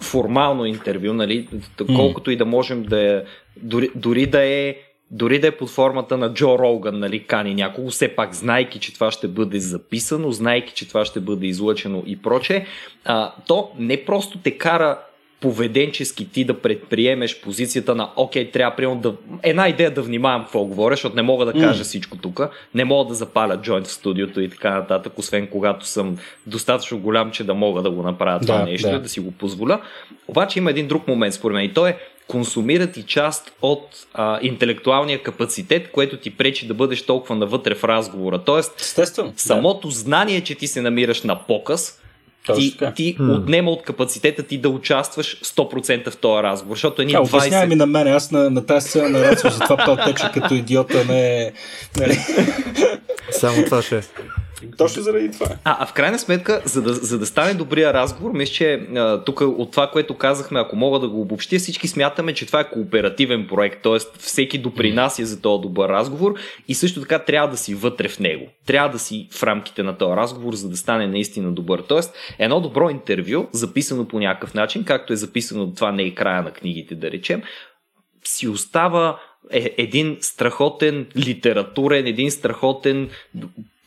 формално интервю, нали, колкото и да можем да е, дори, дори да е дори да е под формата на Джо Роган, нали, кани някого, все пак, знайки, че това ще бъде записано, знайки, че това ще бъде излъчено и проче, а, то не просто те кара поведенчески ти да предприемеш позицията на окей, трябва примерно да... Една идея да внимавам какво говоря, защото не мога да кажа mm. всичко тук, не мога да запаля джойнт в студиото и така нататък, освен когато съм достатъчно голям, че да мога да го направя това да, нещо, да. да си го позволя. Обаче има един друг момент според мен и то е консумират и част от а, интелектуалния капацитет, което ти пречи да бъдеш толкова навътре в разговора. Тоест, Естествено, самото да. знание, че ти се намираш на показ, ти, ти hmm. отнема от капацитета ти да участваш 100% в този разговор, защото едни 20... ми на мен, аз на, на тази сцена на Рацо, затова това тече като идиота, не е... Само това ще е. Точно заради това. А, а в крайна сметка, за да, за да стане добрия разговор, мисля, че тук от това, което казахме, ако мога да го обобщя, всички смятаме, че това е кооперативен проект, т.е. всеки допринася за този добър разговор и също така трябва да си вътре в него. Трябва да си в рамките на този разговор, за да стане наистина добър. Тоест, едно добро интервю, записано по някакъв начин, както е записано, това не е края на книгите, да речем, си остава е един страхотен литературен, един страхотен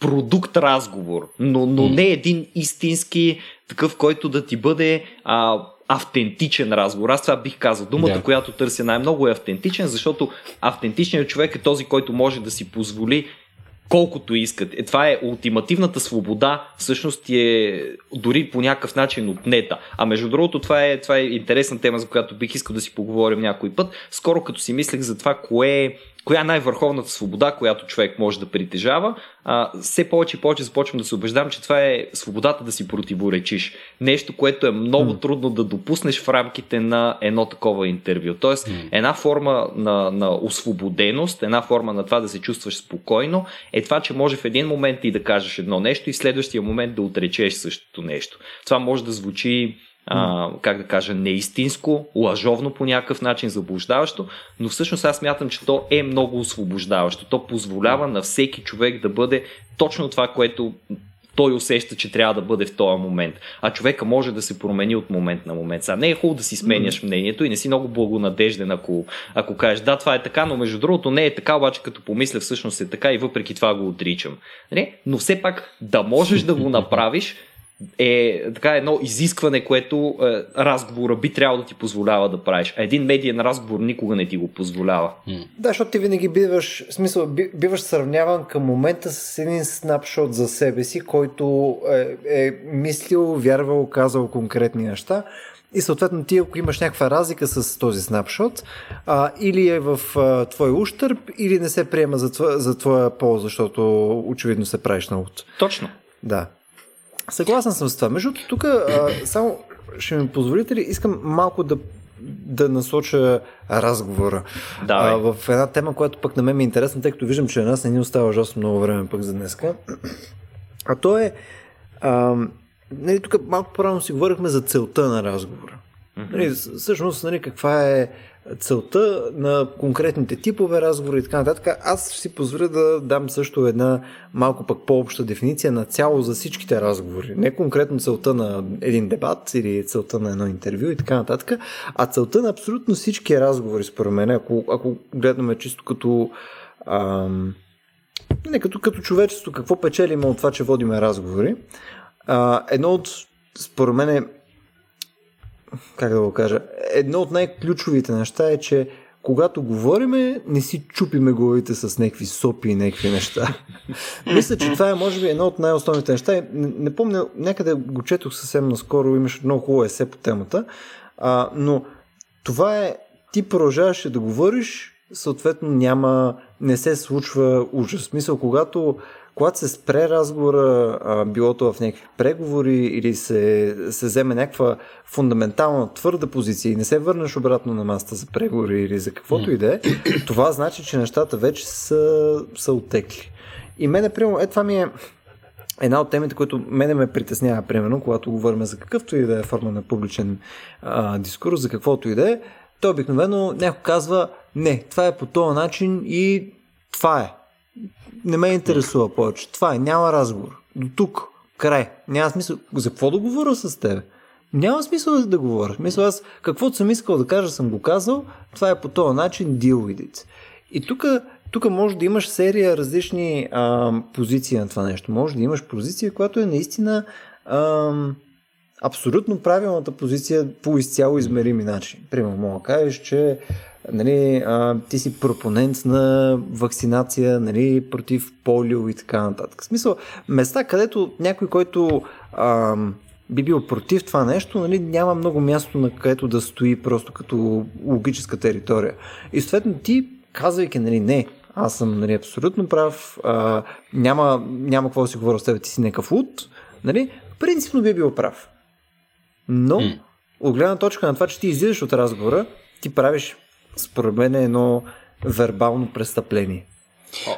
продукт разговор, но, но не един истински такъв, който да ти бъде а, автентичен разговор. Аз това бих казал. Думата, да. която търся най-много е автентичен, защото автентичният човек е този, който може да си позволи колкото искат. Е, това е ултимативната свобода, всъщност е дори по някакъв начин отнета. А между другото, това е, това е интересна тема, за която бих искал да си поговорим някой път. Скоро като си мислех за това, кое е коя е най-върховната свобода, която човек може да притежава, а, все повече и повече започвам да се убеждам, че това е свободата да си противоречиш. Нещо, което е много mm. трудно да допуснеш в рамките на едно такова интервю. Тоест, mm. една форма на, на освободеност, една форма на това да се чувстваш спокойно, е това, че може в един момент ти да кажеш едно нещо и в следващия момент да отречеш същото нещо. Това може да звучи а, как да кажа, неистинско, лъжовно по някакъв начин, заблуждаващо, но всъщност аз мятам, че то е много освобождаващо. То позволява на всеки човек да бъде точно това, което той усеща, че трябва да бъде в този момент. А човека може да се промени от момент на момент. Сега не е хубаво да си сменяш мнението и не си много благонадежден, ако, ако кажеш да, това е така, но между другото не е така, обаче като помисля всъщност е така и въпреки това го отричам. Не? Но все пак да можеш да го направиш, е така едно изискване, което е, разговора би трябвало да ти позволява да правиш. А един медиен разговор никога не ти го позволява. Да, защото ти винаги биваш, в смисъл, биваш сравняван към момента с един снапшот за себе си, който е, е мислил, вярвал, казал конкретни неща. И съответно ти, ако имаш някаква разлика с този снапшот, а, или е в а, твой ущърп, или не се приема за, твоя, за твоя полза, защото очевидно се правиш на ут. Точно. Да. Съгласен съм с това. Между тук, само ще ми позволите ли, искам малко да да насоча разговора. Да, в една тема, която пък на мен ми е интересна, тъй като виждам, че на нас не ни остава ужасно много време пък за днеска. А то е... А, нали, тук малко по-рано си говорихме за целта на разговора. Нали, всъщност, нали, каква е целта на конкретните типове разговори и така нататък. Аз ще си позволя да дам също една малко пък по-обща дефиниция на цяло за всичките разговори. Не конкретно целта на един дебат или целта на едно интервю и така нататък, а целта на абсолютно всички разговори, според мен, ако, ако гледаме чисто като ам, не като, като човечество, какво печелиме от това, че водиме разговори. А, едно от, според мен, как да го кажа, едно от най-ключовите неща е, че когато говориме, не си чупиме главите с някакви сопи и някакви неща. Мисля, че това е, може би, едно от най-основните неща. Не, не помня, някъде го четох съвсем наскоро, имаше много хубаво есе по темата, а, но това е, ти продължаваше да говориш, съответно няма, не се случва ужас. Смисъл, когато когато се спре разговора, а, било то в някакви преговори или се, се вземе някаква фундаментална твърда позиция и не се върнеш обратно на маста за преговори или за каквото и да е, това значи, че нещата вече са, са отекли. И мене, примерно, е това ми е една от темите, които мене ме притеснява, примерно, когато говорим за какъвто и да е форма на публичен а, дискурс, за каквото и да е, то обикновено някой казва, не, това е по този начин и това е не ме интересува повече. Това е, няма разговор. До тук, край. Няма смисъл. За какво да говоря с теб? Няма смисъл да говоря. Мисля, аз каквото съм искал да кажа, съм го казал. Това е по този начин deal with it. И тук тук може да имаш серия различни а, позиции на това нещо. Може да имаш позиция, която е наистина а, абсолютно правилната позиция по изцяло измерими начин. Примерно, мога да кажеш, че нали, а, ти си пропонент на вакцинация нали, против полио и така нататък. В смисъл, места, където някой, който а, би бил против това нещо, нали, няма много място на където да стои просто като логическа територия. И съответно ти, казвайки, нали, не, аз съм нали, абсолютно прав, а, няма, няма какво да си говоря с теб, ти си някакъв луд, нали, принципно би бил прав. Но, от гледна точка на това, че ти излизаш от разговора, ти правиш според мен е едно вербално престъпление.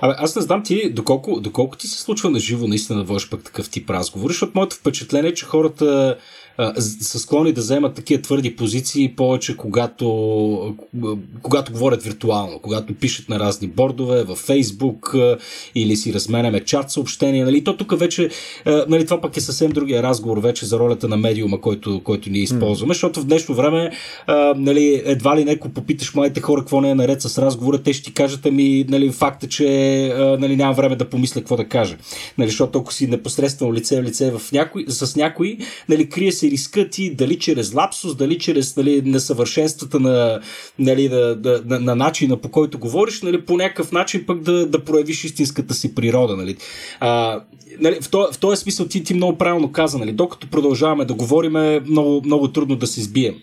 Абе, аз не знам ти, доколко, доколко ти се случва на живо наистина да водиш пък такъв тип разговор, защото моето впечатление е, че хората са склонни да вземат такива твърди позиции повече когато, когато говорят виртуално, когато пишат на разни бордове, във Фейсбук или си разменяме чат съобщения. Нали? То тук вече, нали, това пък е съвсем другия разговор вече за ролята на медиума, който, който ние използваме, mm. защото в днешно време нали, едва ли неко попиташ младите хора какво не е наред с разговора, те ще ти кажат ами нали, факта, че нали, няма време да помисля какво да кажа. Нали, защото ако си непосредствено лице в лице в някой, с някой, нали, крие се риска ти дали чрез лапсус, дали чрез нали, несъвършенствата на, нали, на, на, на, на начина по който говориш, нали, по някакъв начин пък да, да проявиш истинската си природа. Нали. А, нали, в, този, в този смисъл ти, ти много правилно каза, нали, докато продължаваме да говорим е много, много трудно да се сбием.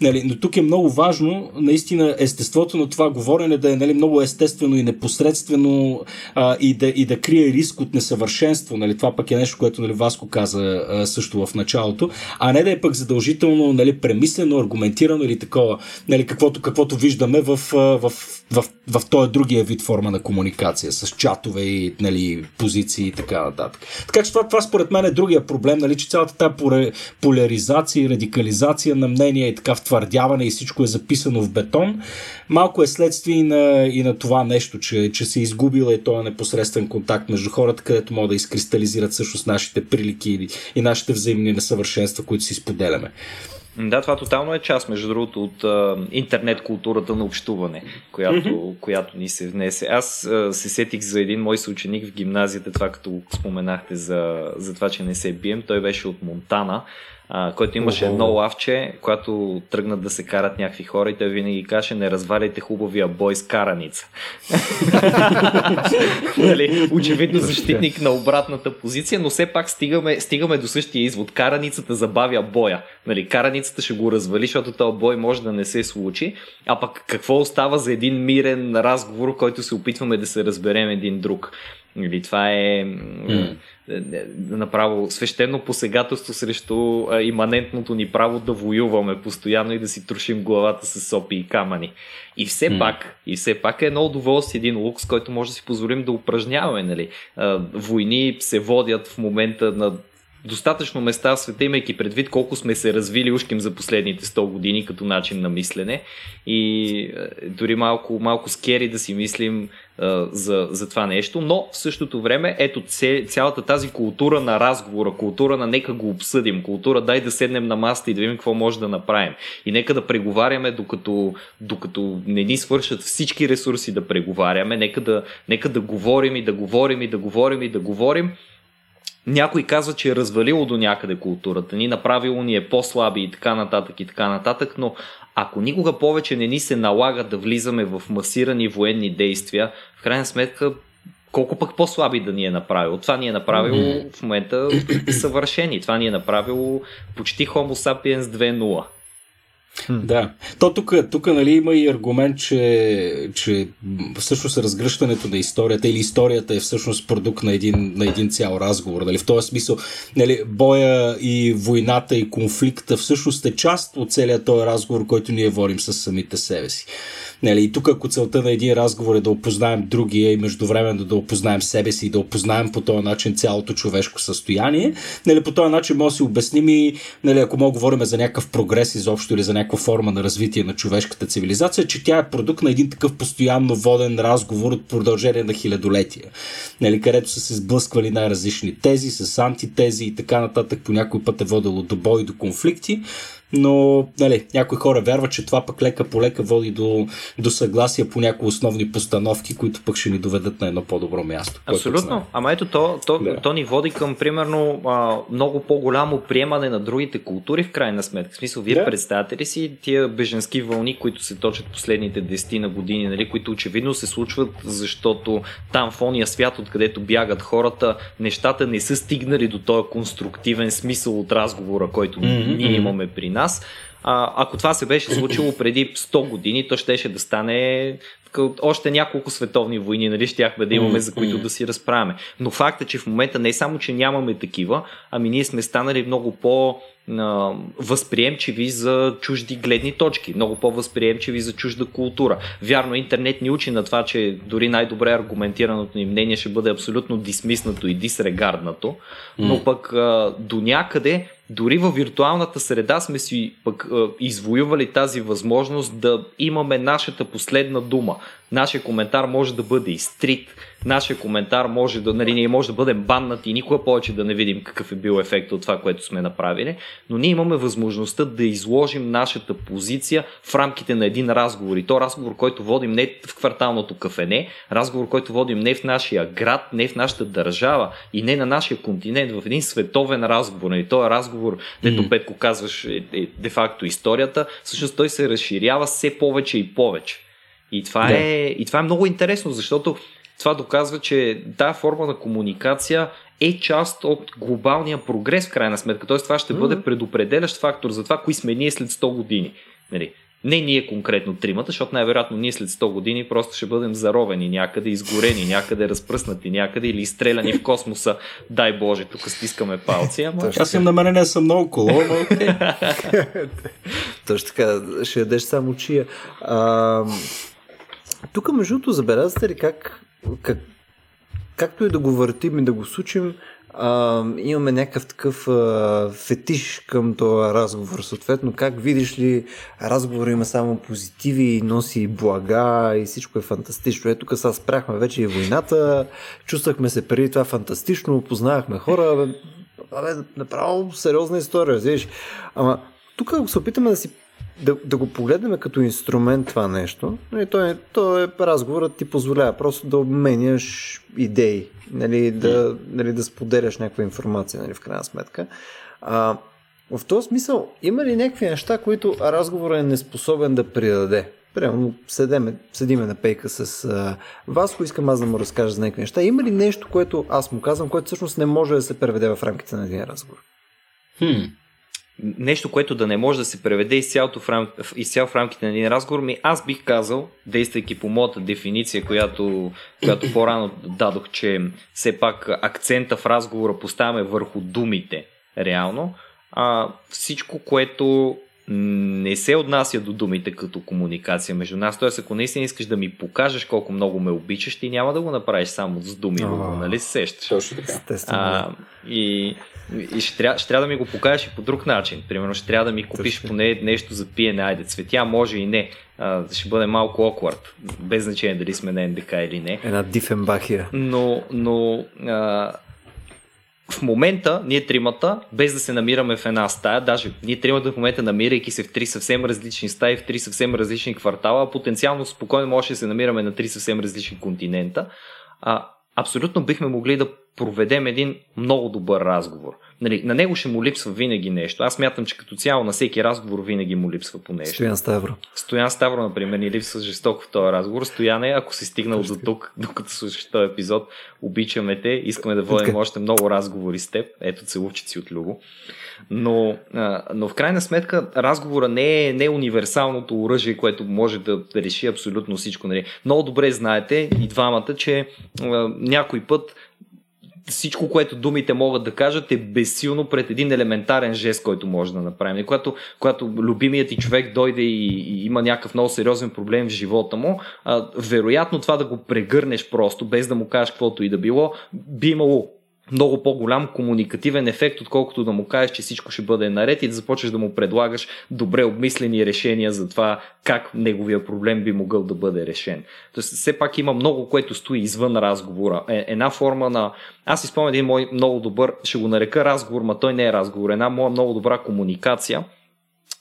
Нали, но тук е много важно наистина естеството на това говорене да е нали, много естествено и непосредствено а, и, да, и да крие риск от несъвършенство. Нали, това пък е нещо, което нали, Васко каза а, също в началото, не да е пък задължително нали, премислено, аргументирано или такова, нали, каквото, каквото виждаме в, в, в, в, този другия вид форма на комуникация, с чатове и нали, позиции и така нататък. Така че това, това според мен е другия проблем, нали, че цялата тази поляризация и радикализация на мнения и така втвърдяване и всичко е записано в бетон, малко е следствие и на, и на това нещо, че, че се изгубила и този непосредствен контакт между хората, където могат да изкристализират всъщност нашите прилики и, и нашите взаимни несъвършенства, които си споделяме. Да, това тотално е част, между другото, от а, интернет културата на общуване, която, mm-hmm. която ни се внесе. Аз а, се сетих за един мой съученик в гимназията, това като споменахте за, за това, че не се бием. Той беше от Монтана а, който имаше uh-huh. едно лавче, когато тръгнат да се карат някакви хора и той винаги каже не разваляйте хубавия бой с караница. нали, очевидно защитник на обратната позиция, но все пак стигаме, стигаме до същия извод. Караницата забавя боя. Нали, караницата ще го развали, защото този бой може да не се случи. А пък какво остава за един мирен разговор, който се опитваме да се разберем един друг? Нали, това е mm. направо свещено посегателство срещу иманентното ни право да воюваме постоянно и да си трошим главата с сопи и камъни. И все mm. пак, и все пак е едно удоволствие, един лукс, който може да си позволим да упражняваме. Нали. Войни се водят в момента на достатъчно места в света, имайки предвид колко сме се развили ушким за последните 100 години като начин на мислене. И е, дори малко, малко скери да си мислим а, е, за, за това нещо, но в същото време ето цялата тази култура на разговора, култура на нека го обсъдим, култура дай да седнем на маста и да видим какво може да направим. И нека да преговаряме докато, докато не ни свършат всички ресурси да преговаряме, нека да, нека да говорим и да говорим и да говорим и да говорим някой казва, че е развалило до някъде културата ни, направило ни е по-слаби и така нататък и така нататък, но ако никога повече не ни се налага да влизаме в масирани военни действия, в крайна сметка колко пък по-слаби да ни е направило. Това ни е направило mm-hmm. в момента съвършени. Това ни е направило почти Homo sapiens 2.0. Да. То тук, тук нали, има и аргумент, че, че всъщност разгръщането на историята или историята е всъщност продукт на един, на един цял разговор. Нали? В този смисъл, нали, боя и войната и конфликта всъщност е част от целият този разговор, който ние водим с самите себе си. Нали, и тук, ако целта на един разговор е да опознаем другия и междувременно да опознаем себе си и да опознаем по този начин цялото човешко състояние, нали, по този начин може да си обясним и, нали, ако мога говорим за някакъв прогрес изобщо или за някаква форма на развитие на човешката цивилизация, че тя е продукт на един такъв постоянно воден разговор от продължение на хилядолетия, нали, където са се сблъсквали най-различни тези с антитези и така нататък, по някой път е водело до бой, до конфликти, но нали, някои хора вярват, че това пък лека по лека води до, до съгласие по някои основни постановки, които пък ще ни доведат на едно по-добро място. Абсолютно. Ама ето то, то, да. то ни води към примерно много по-голямо приемане на другите култури в крайна сметка. В смисъл, вие да. представяте ли си тия беженски вълни, които се точат последните 10 на години, нали, които очевидно се случват, защото там в ония свят, откъдето бягат хората, нещата не са стигнали до този конструктивен смисъл от разговора, който mm-hmm. ние имаме при нас. А, ако това се беше случило преди 100 години, то щеше да стане още няколко световни войни, нали, щяхме да имаме, за които да си разправяме. Но факт е, че в момента не само, че нямаме такива, ами ние сме станали много по- възприемчиви за чужди гледни точки, много по-възприемчиви за чужда култура. Вярно, интернет ни учи на това, че дори най-добре аргументираното ни мнение ще бъде абсолютно дисмиснато и дисрегарднато, но пък до някъде дори във виртуалната среда сме си пък е, извоювали тази възможност да имаме нашата последна дума. Нашия коментар може да бъде изтрит, нашия коментар може да, нали, ние може да бъдем баннати и никога повече да не видим какъв е бил ефект от това, което сме направили, но ние имаме възможността да изложим нашата позиция в рамките на един разговор. И то разговор, който водим не в кварталното кафене, разговор, който водим не в нашия град, не в нашата държава и не на нашия континент, в един световен разговор. Нали, то е разговор, дето mm. Петко казваш е, е, де-факто историята, всъщност той се разширява все повече и повече. И това, да. е, и това е много интересно, защото това доказва, че тази форма на комуникация е част от глобалния прогрес в крайна сметка. Тоест това ще mm-hmm. бъде предопределящ фактор за това, кои сме ние след 100 години. Нали? Не ние конкретно тримата, защото най-вероятно ние след 100 години просто ще бъдем заровени някъде, изгорени някъде, разпръснати някъде или изстреляни в космоса. Дай Боже, тук стискаме палци. Ама... Аз имам намерение съм много коло, но Точно така, ще ядеш само чия. А, тук, между другото, забелязвате ли как, как, както и да го въртим и да го сучим, а, имаме някакъв такъв а, фетиш към този разговор. Съответно, как видиш ли, разговор има само позитиви, носи блага и всичко е фантастично. Ето сега спряхме вече и войната, чувствахме се преди това фантастично, познавахме хора. Абе направо сериозна история, видиш. Ама тук ако се опитаме да си да, да го погледнем като инструмент това нещо, нали, то, е, то е разговорът ти позволява просто да обменяш идеи, нали, да, нали, да споделяш някаква информация, нали, в крайна сметка. А, в този смисъл, има ли някакви неща, които разговорът е неспособен да придаде? Примерно, седеме, седиме на пейка с а, Васко, искам аз да му разкажа за някакви неща. Има ли нещо, което аз му казвам, което всъщност не може да се преведе в рамките на един разговор? Хм. Нещо, което да не може да се преведе изцяло в, рам... изцяло в рамките на един разговор, ми аз бих казал, действайки по моята дефиниция, която, която по-рано дадох, че все пак акцента в разговора поставяме върху думите, реално, а, всичко, което не се отнася до думите като комуникация между нас. Тоест, ако наистина искаш да ми покажеш колко много ме обичаш, ти няма да го направиш само с думи, oh. нали се сещаш? Точно така. А, и и ще трябва, ще трябва да ми го покажеш и по друг начин. Примерно ще трябва да ми купиш Точно. поне нещо за пиене. Айде, цветя може и не. А, ще бъде малко awkward. Без значение дали сме на НДК или не. Една дифенбахия. Но, но а, в момента ние тримата, без да се намираме в една стая, даже ние тримата в момента намирайки се в три съвсем различни стаи, в три съвсем различни квартала, потенциално спокойно може да се намираме на три съвсем различни континента, а, абсолютно бихме могли да проведем един много добър разговор. Нали, на него ще му липсва винаги нещо. Аз мятам, че като цяло на всеки разговор винаги му липсва по нещо. Стоян Ставро. Стоян Ставро, например, ни липсва жестоко в този разговор. Стояне, ако си стигнал до тук, докато слушаш този епизод, обичаме те, искаме да водим okay. още много разговори с теб. Ето целувчици от Любо. Но, но в крайна сметка разговора не е, не е универсалното оръжие, което може да реши абсолютно всичко. Нали. Много добре знаете и двамата, че някой път всичко, което думите могат да кажат е безсилно пред един елементарен жест, който може да направим. Когато, когато любимият ти човек дойде и, и има някакъв много сериозен проблем в живота му, а, вероятно това да го прегърнеш просто, без да му кажеш каквото и да било, би имало много по-голям комуникативен ефект, отколкото да му кажеш, че всичко ще бъде наред и да започнеш да му предлагаш добре обмислени решения за това как неговия проблем би могъл да бъде решен. Тоест, все пак има много, което стои извън разговора. Е, една форма на... Аз изпомням един мой много добър, ще го нарека разговор, ма той не е разговор, една моя много добра комуникация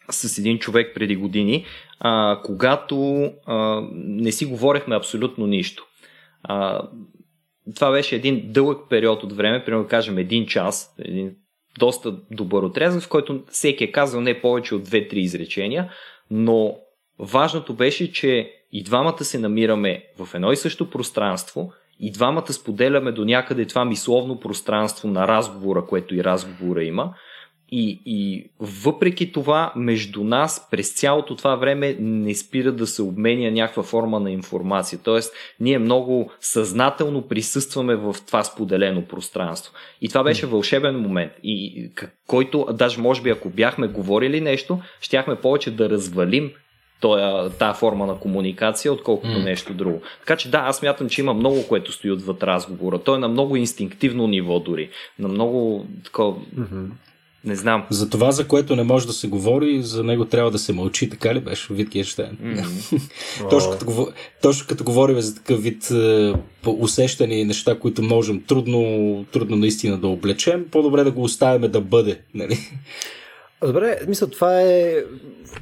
с един човек преди години, а, когато а, не си говорехме абсолютно нищо. А, това беше един дълъг период от време, примерно да кажем един час, един доста добър отрезък, в който всеки е казал не повече от 2-3 изречения, но важното беше, че и двамата се намираме в едно и също пространство и двамата споделяме до някъде това мисловно пространство на разговора, което и разговора има и, и въпреки това, между нас през цялото това време не спира да се обменя някаква форма на информация. Тоест, ние много съзнателно присъстваме в това споделено пространство. И това беше вълшебен момент. И който, даже може би ако бяхме говорили нещо, щяхме повече да развалим тази форма на комуникация, отколкото mm. нещо друго. Така че да, аз мятам, че има много, което стои отвъд разговора. Той е на много инстинктивно ниво дори. На много такова... Mm-hmm не знам. За това, за което не може да се говори, за него трябва да се мълчи, така ли беше Виткенштайн? Mm-hmm. точно, като, точно като говорим за такъв вид е, усещания и неща, които можем трудно, трудно наистина да облечем, по-добре да го оставяме да бъде. Нали? Добре, мисля, това е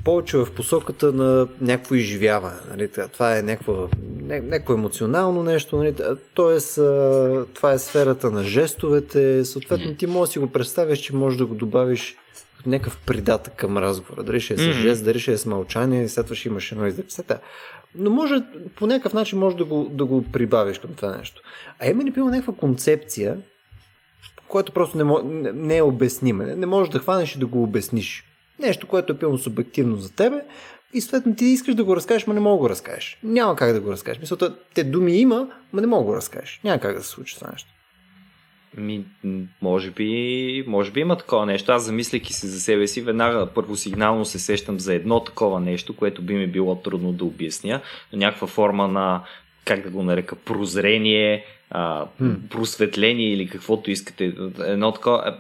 повече в посоката на някакво изживяване. Нали? Това е някакво, някакво емоционално нещо. Нали? Тоест, това е сферата на жестовете. Съответно, ти можеш да си го представиш, че можеш да го добавиш някакъв придатък към разговора. Дали ще е с жест, дали ще е с мълчание, след това ще имаш едно издепсета. Но може, по някакъв начин може да го, да го прибавиш към това нещо. А има ли някаква концепция, което просто не, не, е обясниме. Не, не можеш да хванеш и да го обясниш. Нещо, което е пълно субективно за тебе и съответно ти искаш да го разкажеш, но не мога да го разкажеш. Няма как да го разкажеш. Мисълта, те думи има, но не мога да го разкажеш. Няма как да се случи това нещо. Ми, може би, може би има такова нещо. Аз замисляйки се за себе си, веднага първосигнално се сещам за едно такова нещо, което би ми било трудно да обясня. Някаква форма на, как да го нарека, прозрение, а, просветление или каквото искате. Едно такова.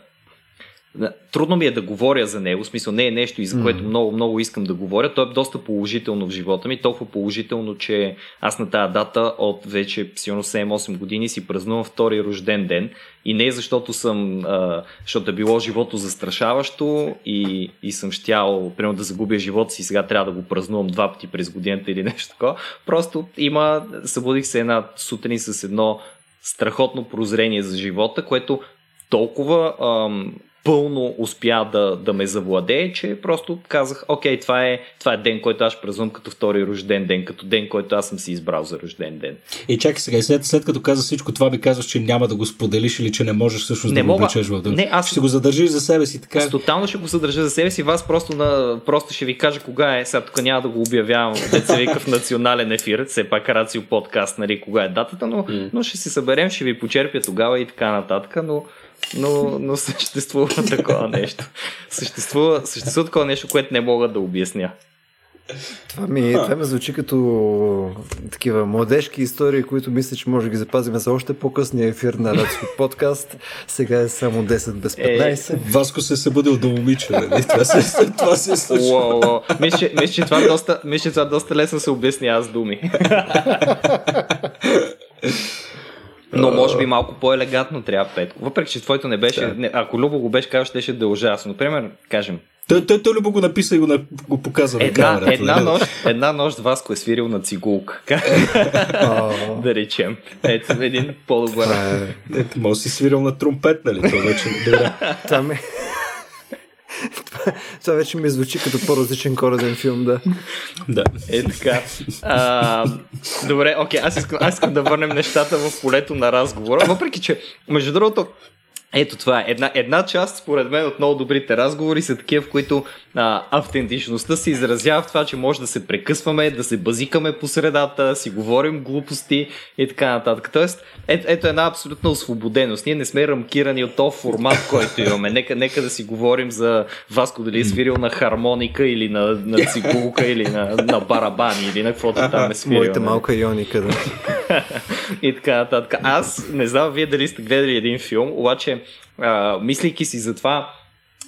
Трудно ми е да говоря за него, в смисъл не е нещо, за което много, много искам да говоря. То е доста положително в живота ми, толкова положително, че аз на тази дата от вече сигурно 7-8 години си празнувам втори рожден ден. И не защото съм, а, защото е било живото застрашаващо и, и съм щял, примерно да загубя живота си, сега трябва да го празнувам два пъти през годината или нещо такова. Просто има, събудих се една сутрин с едно страхотно прозрение за живота, което толкова ам, напълно успя да, да ме завладее, че просто казах, окей, това е, това е ден, който аз празнувам като втори рожден ден, като ден, който аз съм си избрал за рожден ден. И чакай сега, след, след като каза всичко това, ми казваш, че няма да го споделиш или че не можеш всъщност не да мога... го облечеш в дъм. Не, аз ще го задържиш за себе си, така. Аз тотално ще го задържа за себе си. Вас просто, на... просто ще ви кажа кога е. Сега тук няма да го обявявам. Деца вика в национален ефир. Все пак Рацио подкаст, нали, кога е датата, но, mm. но ще се съберем, ще ви почерпя тогава и така нататък. Но но, но съществува такова нещо. Съществува, съществува такова нещо, което не мога да обясня. Това ми, това ми звучи като такива младежки истории, които мисля, че може да ги запазим за още по-късния ефир на Рацко подкаст. Сега е само 10 без 15. Е, Васко се е събудил до момиче, нали? Това се, това се случва. Мисля, че, мисля, че това доста, мисля, това доста лесно се обясня с думи. Но може би малко по-елегантно трябва Петко. Въпреки, че твоето не беше... Да. Не, ако Любо го беше казал, ще да е ужасно. Например, кажем, той, той, той Любо го написа и го, го показа една, на камерата. Една нощ, една нощ Васко е свирил на цигулка. да речем. Ето един по-добър. Е, ето, може си свирил на тромпет, нали? Това вече. Там е. Това, това вече ми звучи като по-различен кореден филм, да. Да. Е така. А, добре, окей, аз искам, аз искам да върнем нещата в полето на разговора. Въпреки, че, между другото, ето това е. Една, една част, според мен, от много добрите разговори са такива, в които а, автентичността се изразява в това, че може да се прекъсваме, да се базикаме по средата, си говорим глупости и така нататък. Тоест, ето, ето една абсолютна освободеност. Ние не сме рамкирани от този формат, който имаме. Нека, нека да си говорим за Васко дали е свирил на хармоника или на, на цигулка или на, на барабани или на каквото там е свирил. Моята малка ионика, да. и така нататък. Аз не знам вие дали сте гледали един филм, обаче а, мислейки си за това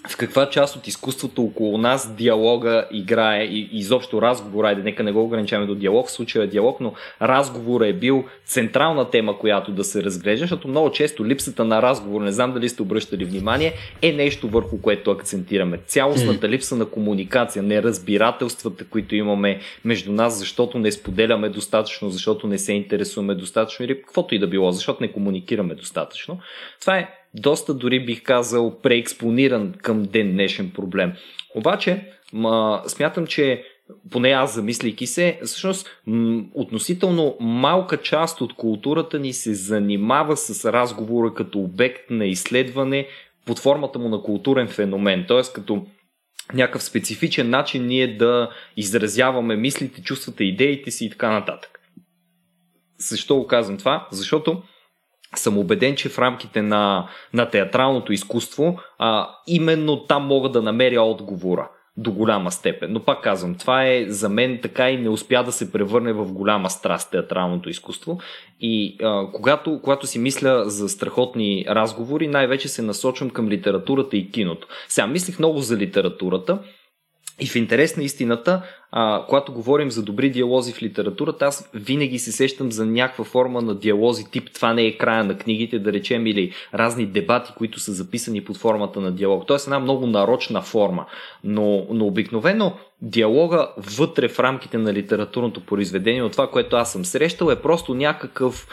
в каква част от изкуството около нас диалога играе и изобщо разговора, айде нека не го ограничаваме до диалог, в случая е диалог, но разговора е бил централна тема, която да се разглежда, защото много често липсата на разговор, не знам дали сте обръщали внимание, е нещо върху което акцентираме. Цялостната липса на комуникация, неразбирателствата, които имаме между нас, защото не споделяме достатъчно, защото не се интересуваме достатъчно или каквото и да било, защото не комуникираме достатъчно. Това е доста дори бих казал преекспониран към ден днешен проблем. Обаче, ма, смятам, че поне аз замисляйки се, всъщност м- относително малка част от културата ни се занимава с разговора като обект на изследване под формата му на културен феномен, т.е. като някакъв специфичен начин ние да изразяваме мислите, чувствата, идеите си и така нататък. Защо го казвам това? Защото съм убеден, че в рамките на, на театралното изкуство а, именно там мога да намеря отговора до голяма степен. Но пак казвам, това е за мен така и не успя да се превърне в голяма страст театралното изкуство. И а, когато, когато си мисля за страхотни разговори, най-вече се насочвам към литературата и киното. Сега мислих много за литературата, и в интерес на истината, а, когато говорим за добри диалози в литературата, аз винаги се сещам за някаква форма на диалози, тип това не е края на книгите, да речем, или разни дебати, които са записани под формата на диалог. Тоест една много нарочна форма. Но, но обикновено диалога вътре в рамките на литературното произведение, от това, което аз съм срещал, е просто някакъв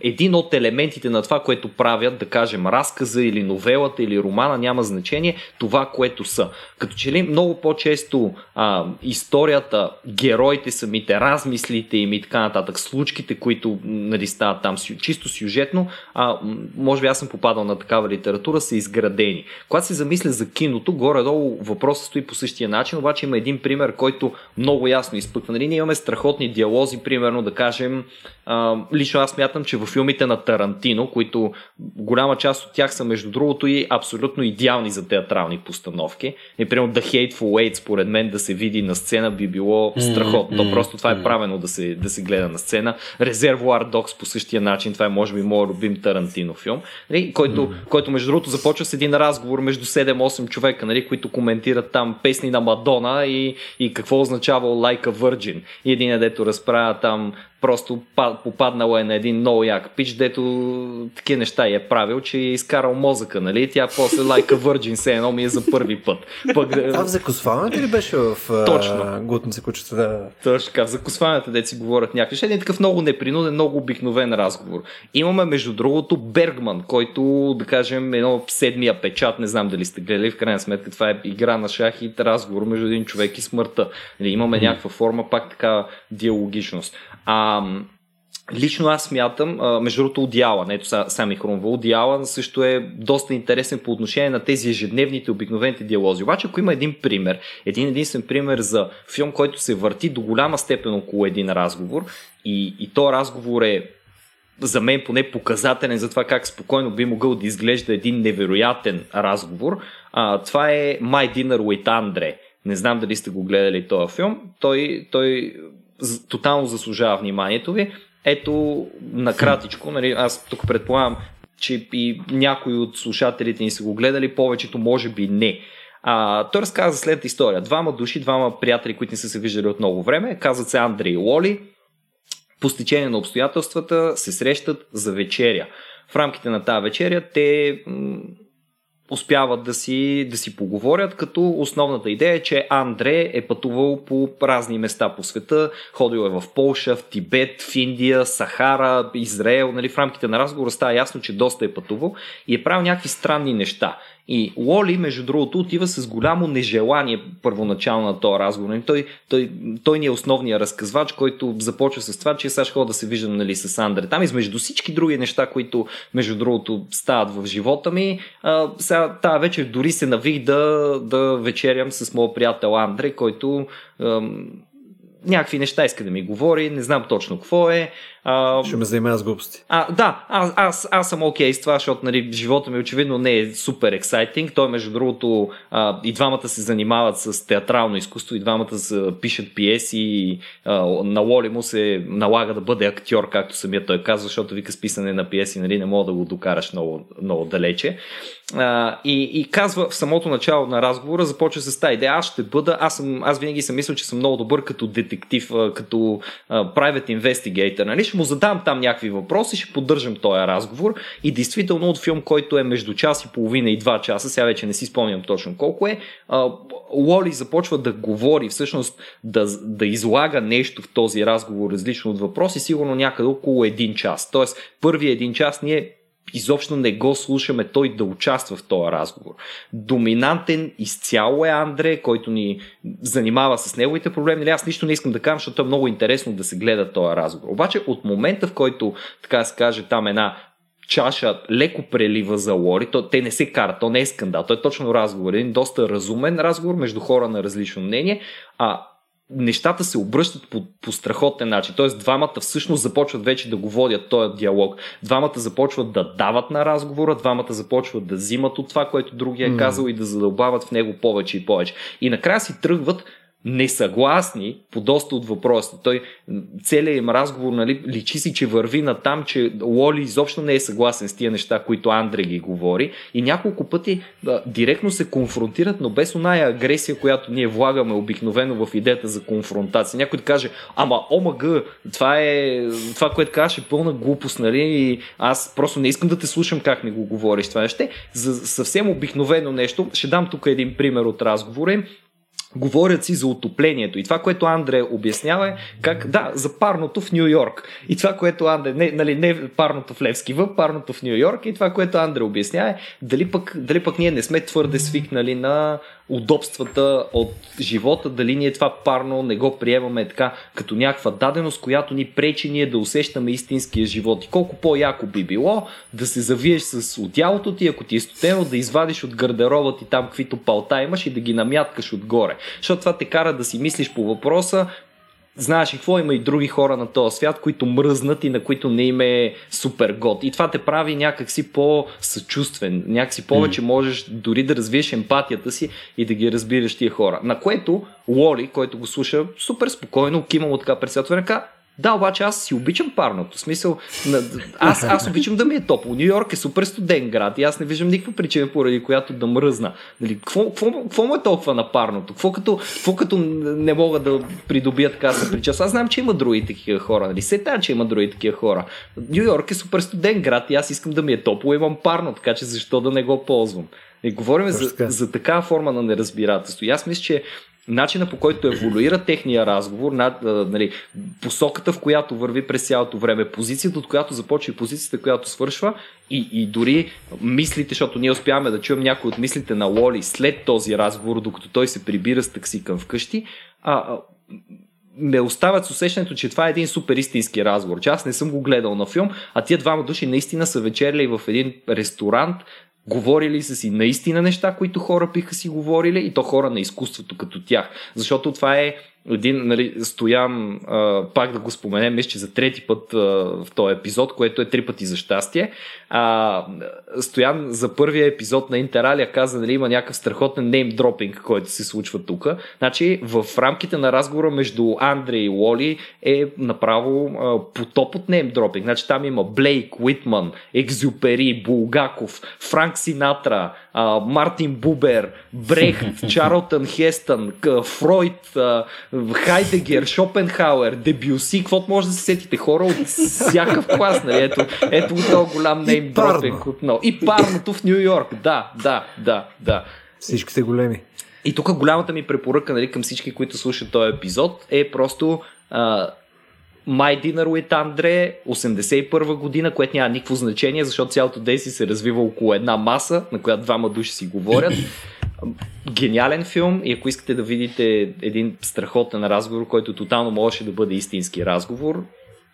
един от елементите на това, което правят, да кажем, разказа или новелата или романа, няма значение, това, което са. Като че ли много по-често а, историята, героите самите, размислите им и така нататък, случките, които нали, стават там чисто сюжетно, а, може би аз съм попадал на такава литература, са изградени. Когато се замисля за киното, горе-долу въпросът стои по същия начин, обаче има един пример, който много ясно изпъква. Нали, ние имаме страхотни диалози, примерно да кажем, а, лично аз смятам, че във филмите на Тарантино, които голяма част от тях са между другото и абсолютно идеални за театрални постановки. Например, The Hateful Eight, според мен, да се види на сцена би било страхотно. Mm-hmm. То просто това е правено да се, да се гледа на сцена. Резервуар Докс по същия начин, това е може би моят любим Тарантино филм, нали, който, mm-hmm. който между другото започва с един разговор между 7-8 човека, нали, които коментират там песни на Мадона и, и какво означава Like a Virgin. И един дето разправя там просто попаднала е на един много як пич, дето такива неща е правил, че е изкарал мозъка, нали? Тя после лайка Virgin се едно ми е за първи път. Пък, а в закосването ли беше в Точно. Готница кучета? Да. Точно така, в закосването, де си говорят някакви неща. Е такъв много непринуден, много обикновен разговор. Имаме, между другото, Бергман, който, да кажем, едно седмия печат, не знам дали сте гледали, в крайна сметка това е игра на шах и разговор между един човек и смъртта. Нали, имаме mm. някаква форма, пак така диалогичност. А, Лично аз смятам, между другото, Одиала, ето сами хрумва, Одиала също е доста интересен по отношение на тези ежедневните, обикновените диалози. Обаче, ако има един пример, един единствен пример за филм, който се върти до голяма степен около един разговор и, и то разговор е за мен поне показателен за това как спокойно би могъл да изглежда един невероятен разговор, а, това е My Dinner with Andre. Не знам дали сте го гледали този филм. Той, той тотално заслужава вниманието ви. Ето, накратичко, нали, аз тук предполагам, че и някои от слушателите ни са го гледали, повечето може би не. А, той разказа следната история. Двама души, двама приятели, които не са се виждали от много време, казват се Андрей и Лоли, по стечение на обстоятелствата се срещат за вечеря. В рамките на тази вечеря те успяват да си, да си поговорят, като основната идея е, че Андре е пътувал по разни места по света, ходил е в Полша, в Тибет, в Индия, Сахара, Израел, нали, в рамките на разговора става ясно, че доста е пътувал и е правил някакви странни неща. И Лоли, между другото, отива с голямо нежелание първоначално на този разговор. Нали, той, той, той ни е основният разказвач, който започва с това, че сега ще да се виждам нали, с Андре. Там измежду всички други неща, които между другото стават в живота ми, а, сега тази вечер дори се навих да, да вечерям с моят приятел Андре, който ам, някакви неща иска да ми говори, не знам точно какво е. А, Ще ме занимава с глупости. А, да, аз, аз, аз съм окей okay с това, защото нали, живота ми очевидно не е супер ексайтинг. Той, между другото, а, и двамата се занимават с театрално изкуство, и двамата са, пишат пиеси, и а, на Лоли му се налага да бъде актьор, както самия той казва, защото вика с писане на пиеси, нали, не мога да го докараш много, много далече. А, и, и казва в самото начало на разговора, започва с тази идея, аз ще бъда, аз, съм, аз винаги съм мислил, че съм много добър като детектив, като а, private investigator, нали? Ще му задам там някакви въпроси, ще поддържам този разговор и действително от филм, който е между час и половина и два часа, сега вече не си спомням точно колко е, Лоли започва да говори, всъщност да, да излага нещо в този разговор различно от въпроси, сигурно някъде около един час. Тоест, първият един час ние изобщо не го слушаме той да участва в този разговор. Доминантен изцяло е Андре, който ни занимава с неговите проблеми. Нали, аз нищо не искам да кажа, защото е много интересно да се гледа този разговор. Обаче от момента, в който, така се каже, там една чаша леко прелива за Лори, то, те не се карат, то не е скандал, то е точно разговор, един доста разумен разговор между хора на различно мнение, а нещата се обръщат по, по страхотен начин. Тоест, двамата всъщност започват вече да го водят този диалог. Двамата започват да дават на разговора, двамата започват да взимат от това, което другия е казал mm. и да задълбават в него повече и повече. И накрая си тръгват несъгласни по доста от въпросите. Той, целият им разговор, нали, личи си, че върви на там, че Лоли изобщо не е съгласен с тия неща, които Андре ги говори и няколко пъти да, директно се конфронтират, но без оная агресия, която ние влагаме обикновено в идеята за конфронтация. Някой да каже, ама омаг, това е това, което казваш е пълна глупост, нали, и аз просто не искам да те слушам как ми го говориш това нещо. За съвсем обикновено нещо, ще дам тук един пример от разговора Говорят си за отоплението. И това, което Андре обяснява е как, да, за парното в Нью Йорк. И това, което Андре, не, нали, не парното в Левски въп, парното в Нью Йорк. И това, което Андре обяснява е дали пък, дали пък ние не сме твърде свикнали на удобствата от живота, дали ние това парно не го приемаме така като някаква даденост, която ни пречи ние да усещаме истинския живот. И колко по-яко би било да се завиеш с отялото ти, ако ти е студено, да извадиш от гардероба ти там каквито палта имаш и да ги намяткаш отгоре. Защото това те кара да си мислиш по въпроса, знаеш какво има и други хора на този свят, които мръзнат и на които не им е супер год. И това те прави някакси по-съчувствен, някакси повече mm. можеш дори да развиеш емпатията си и да ги разбираш тия хора. На което Лоли, който го слуша супер спокойно, кима му така председател ръка, Да, обаче аз си обичам парното. В смисъл, аз, аз обичам да ми е топло. Нью Йорк е супер студен град и аз не виждам никаква причина, поради която да мръзна. Нали, какво, какво, какво му е толкова на парното? Какво като, какво като не мога да придобия така се причас? Аз знам, че има други такива хора. Нали? Се тая, че има други такива хора. Нью Йорк е супер студен град и аз искам да ми е топло имам парно, така че защо да не го ползвам? И говорим за, за такава форма на неразбирателство. И аз мисля, че начина по който еволюира техния разговор, над, нали, посоката в която върви през цялото време, позицията от която започва и позицията, която свършва и, и дори мислите, защото ние успяваме да чуем някои от мислите на Лоли след този разговор, докато той се прибира с такси към вкъщи, а, а ме оставят с усещането, че това е един супер истински разговор, че аз не съм го гледал на филм, а тия двама души наистина са вечерли в един ресторант, Говорили са си наистина неща, които хора биха си говорили и то хора на изкуството като тях. Защото това е един, нали, Стоян, а, пак да го споменем, мисля, че за трети път а, в този епизод, което е три пъти за щастие. А, Стоян за първия епизод на Интералия каза, нали, има някакъв страхотен неймдропинг, който се случва тук. Значи, в рамките на разговора между Андре и Лоли е направо а, потоп от неймдропинг. Значи, там има Блейк, Уитман, Екзюпери, Булгаков, Франк Синатра, а, Мартин Бубер, Брехт, Чарлтън Хестън, Фройд, а, Хайдегер, Шопенхауер, Дебюси, каквото може да се сетите хора от всякакъв клас. Нали? Ето, ето този голям нейм дропинг отново. И парното в Нью Йорк. Да, да, да, да. Всичките големи. И тук голямата ми препоръка нали, към всички, които слушат този епизод е просто а, My Dinner with Andre, 81 година, което няма никакво значение, защото цялото действие се развива около една маса, на която двама души си говорят. Гениален филм и ако искате да видите един страхотен разговор, който тотално можеше да бъде истински разговор,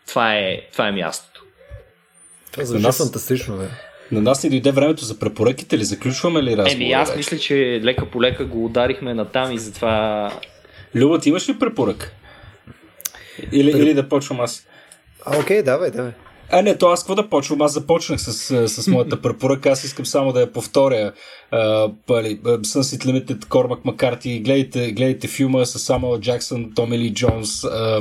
това е, това е мястото. Това звучи нас... фантастично, бе. На нас ни дойде времето за препоръките ли? Заключваме ли разговора? Еми, аз мисля, че лека по лека го ударихме на там и затова... Люба, ти имаш ли препорък? Или, или да почвам аз? А, окей, давай, давай. А, не, то аз какво да почвам? Аз започнах с, с моята препоръка. Аз искам само да я повторя. Пали, Sunset Limited, Кормак Макарти. Гледайте, гледайте филма с Самуел Джаксън, Томи Ли Джонс. А,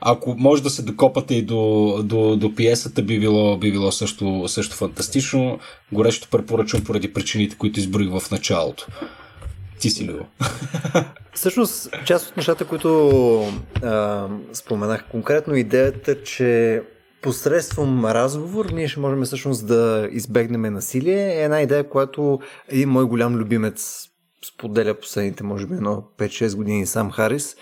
ако може да се докопате и до, до, до пиесата, би било, би било също, също фантастично. Горещо препоръчвам поради причините, които изброих в началото. Ти си Любо. Всъщност, част от нещата, които а, споменах, конкретно идеята, че посредством разговор ние ще можем всъщност да избегнем насилие е една идея, която един мой голям любимец споделя последните, може би, едно 5-6 години сам Харис,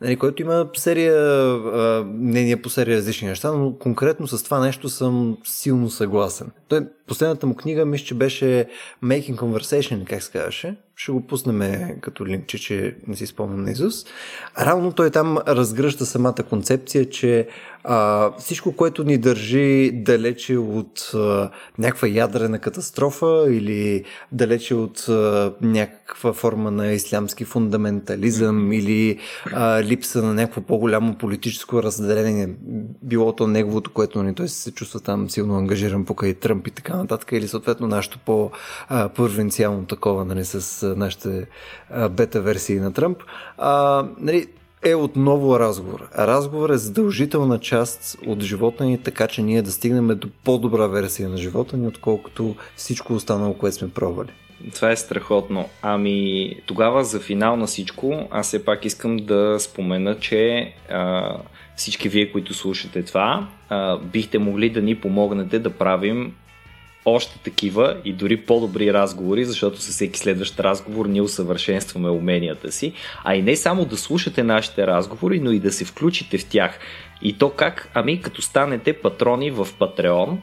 нали, който има серия а, мнения по серия различни неща, но конкретно с това нещо съм силно съгласен. Той, последната му книга, мисля, че беше Making Conversation, как се казваше. Ще го пуснем като линкче, че не си спомням на Изус. Равно той там разгръща самата концепция, че а, всичко, което ни държи далече от а, някаква ядрена катастрофа или далече от а, някаква форма на ислямски фундаментализъм или а, липса на някакво по-голямо политическо разделение, било то неговото, което ни нали, той се чувства там силно ангажиран покрай Тръмп и така нататък, или съответно нашето по-провинциално такова, нали, с нашите бета версии на Тръмп. А, нали, е отново разговор. Разговор е задължителна част от живота ни, така че ние да стигнем до по-добра версия на живота ни, отколкото всичко останало, което сме пробвали. Това е страхотно. Ами тогава за финал на всичко, аз все пак искам да спомена, че а, всички вие, които слушате това, а, бихте могли да ни помогнете да правим още такива и дори по-добри разговори, защото със всеки следващ разговор ние усъвършенстваме уменията си, а и не само да слушате нашите разговори, но и да се включите в тях. И то как? Ами като станете патрони в Patreon,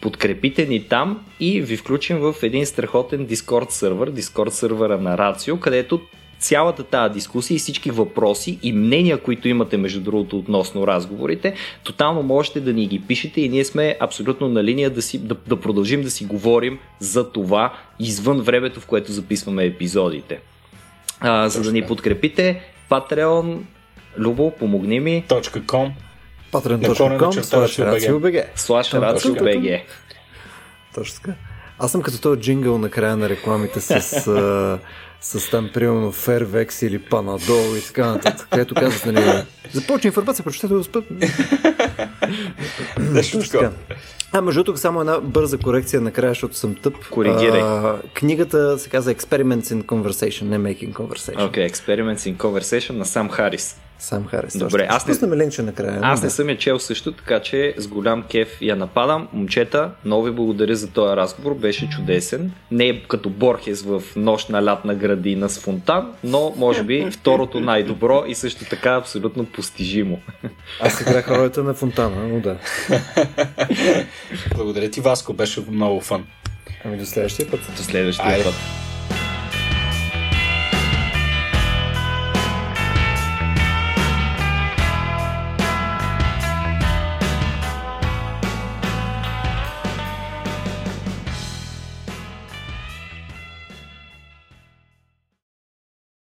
подкрепите ни там и ви включим в един страхотен Discord сервер, Discord сервера на Рацио, където цялата тази дискусия и всички въпроси и мнения, които имате между другото относно разговорите, тотално можете да ни ги пишете и ние сме абсолютно на линия да, си, да, да продължим да си говорим за това извън времето, в което записваме епизодите. А, за да ни подкрепите, Patreon, Любо, помогни ми. .com Patreon.com Slash RACIO.BG Точно така. Аз съм като този джингъл на края на рекламите с, с там, примерно, Fairvex или Panadol и така нататък, където казват, нали, започни информация, прочетете го спът. Нещо така. А, между другото, само една бърза корекция накрая, защото съм тъп. Коригирай. А, книгата се казва Experiments in Conversation, не Making Conversation. Окей, okay, Experiments in Conversation на Сам Харис. Сам Харис. Добре, аз не- Пуснем линче накрая. Аз не да. съм я чел също, така че с голям кеф я нападам. Момчета, много ви благодаря за този разговор, беше чудесен. Не е като Борхес в нощ на лятна градина с фонтан, но може би второто най-добро и също така абсолютно постижимо. Аз играх ролята на Фонтана, но да. Благодаря ти, Васко, беше много фан. Ами до следващия път. До следващия Айде. път.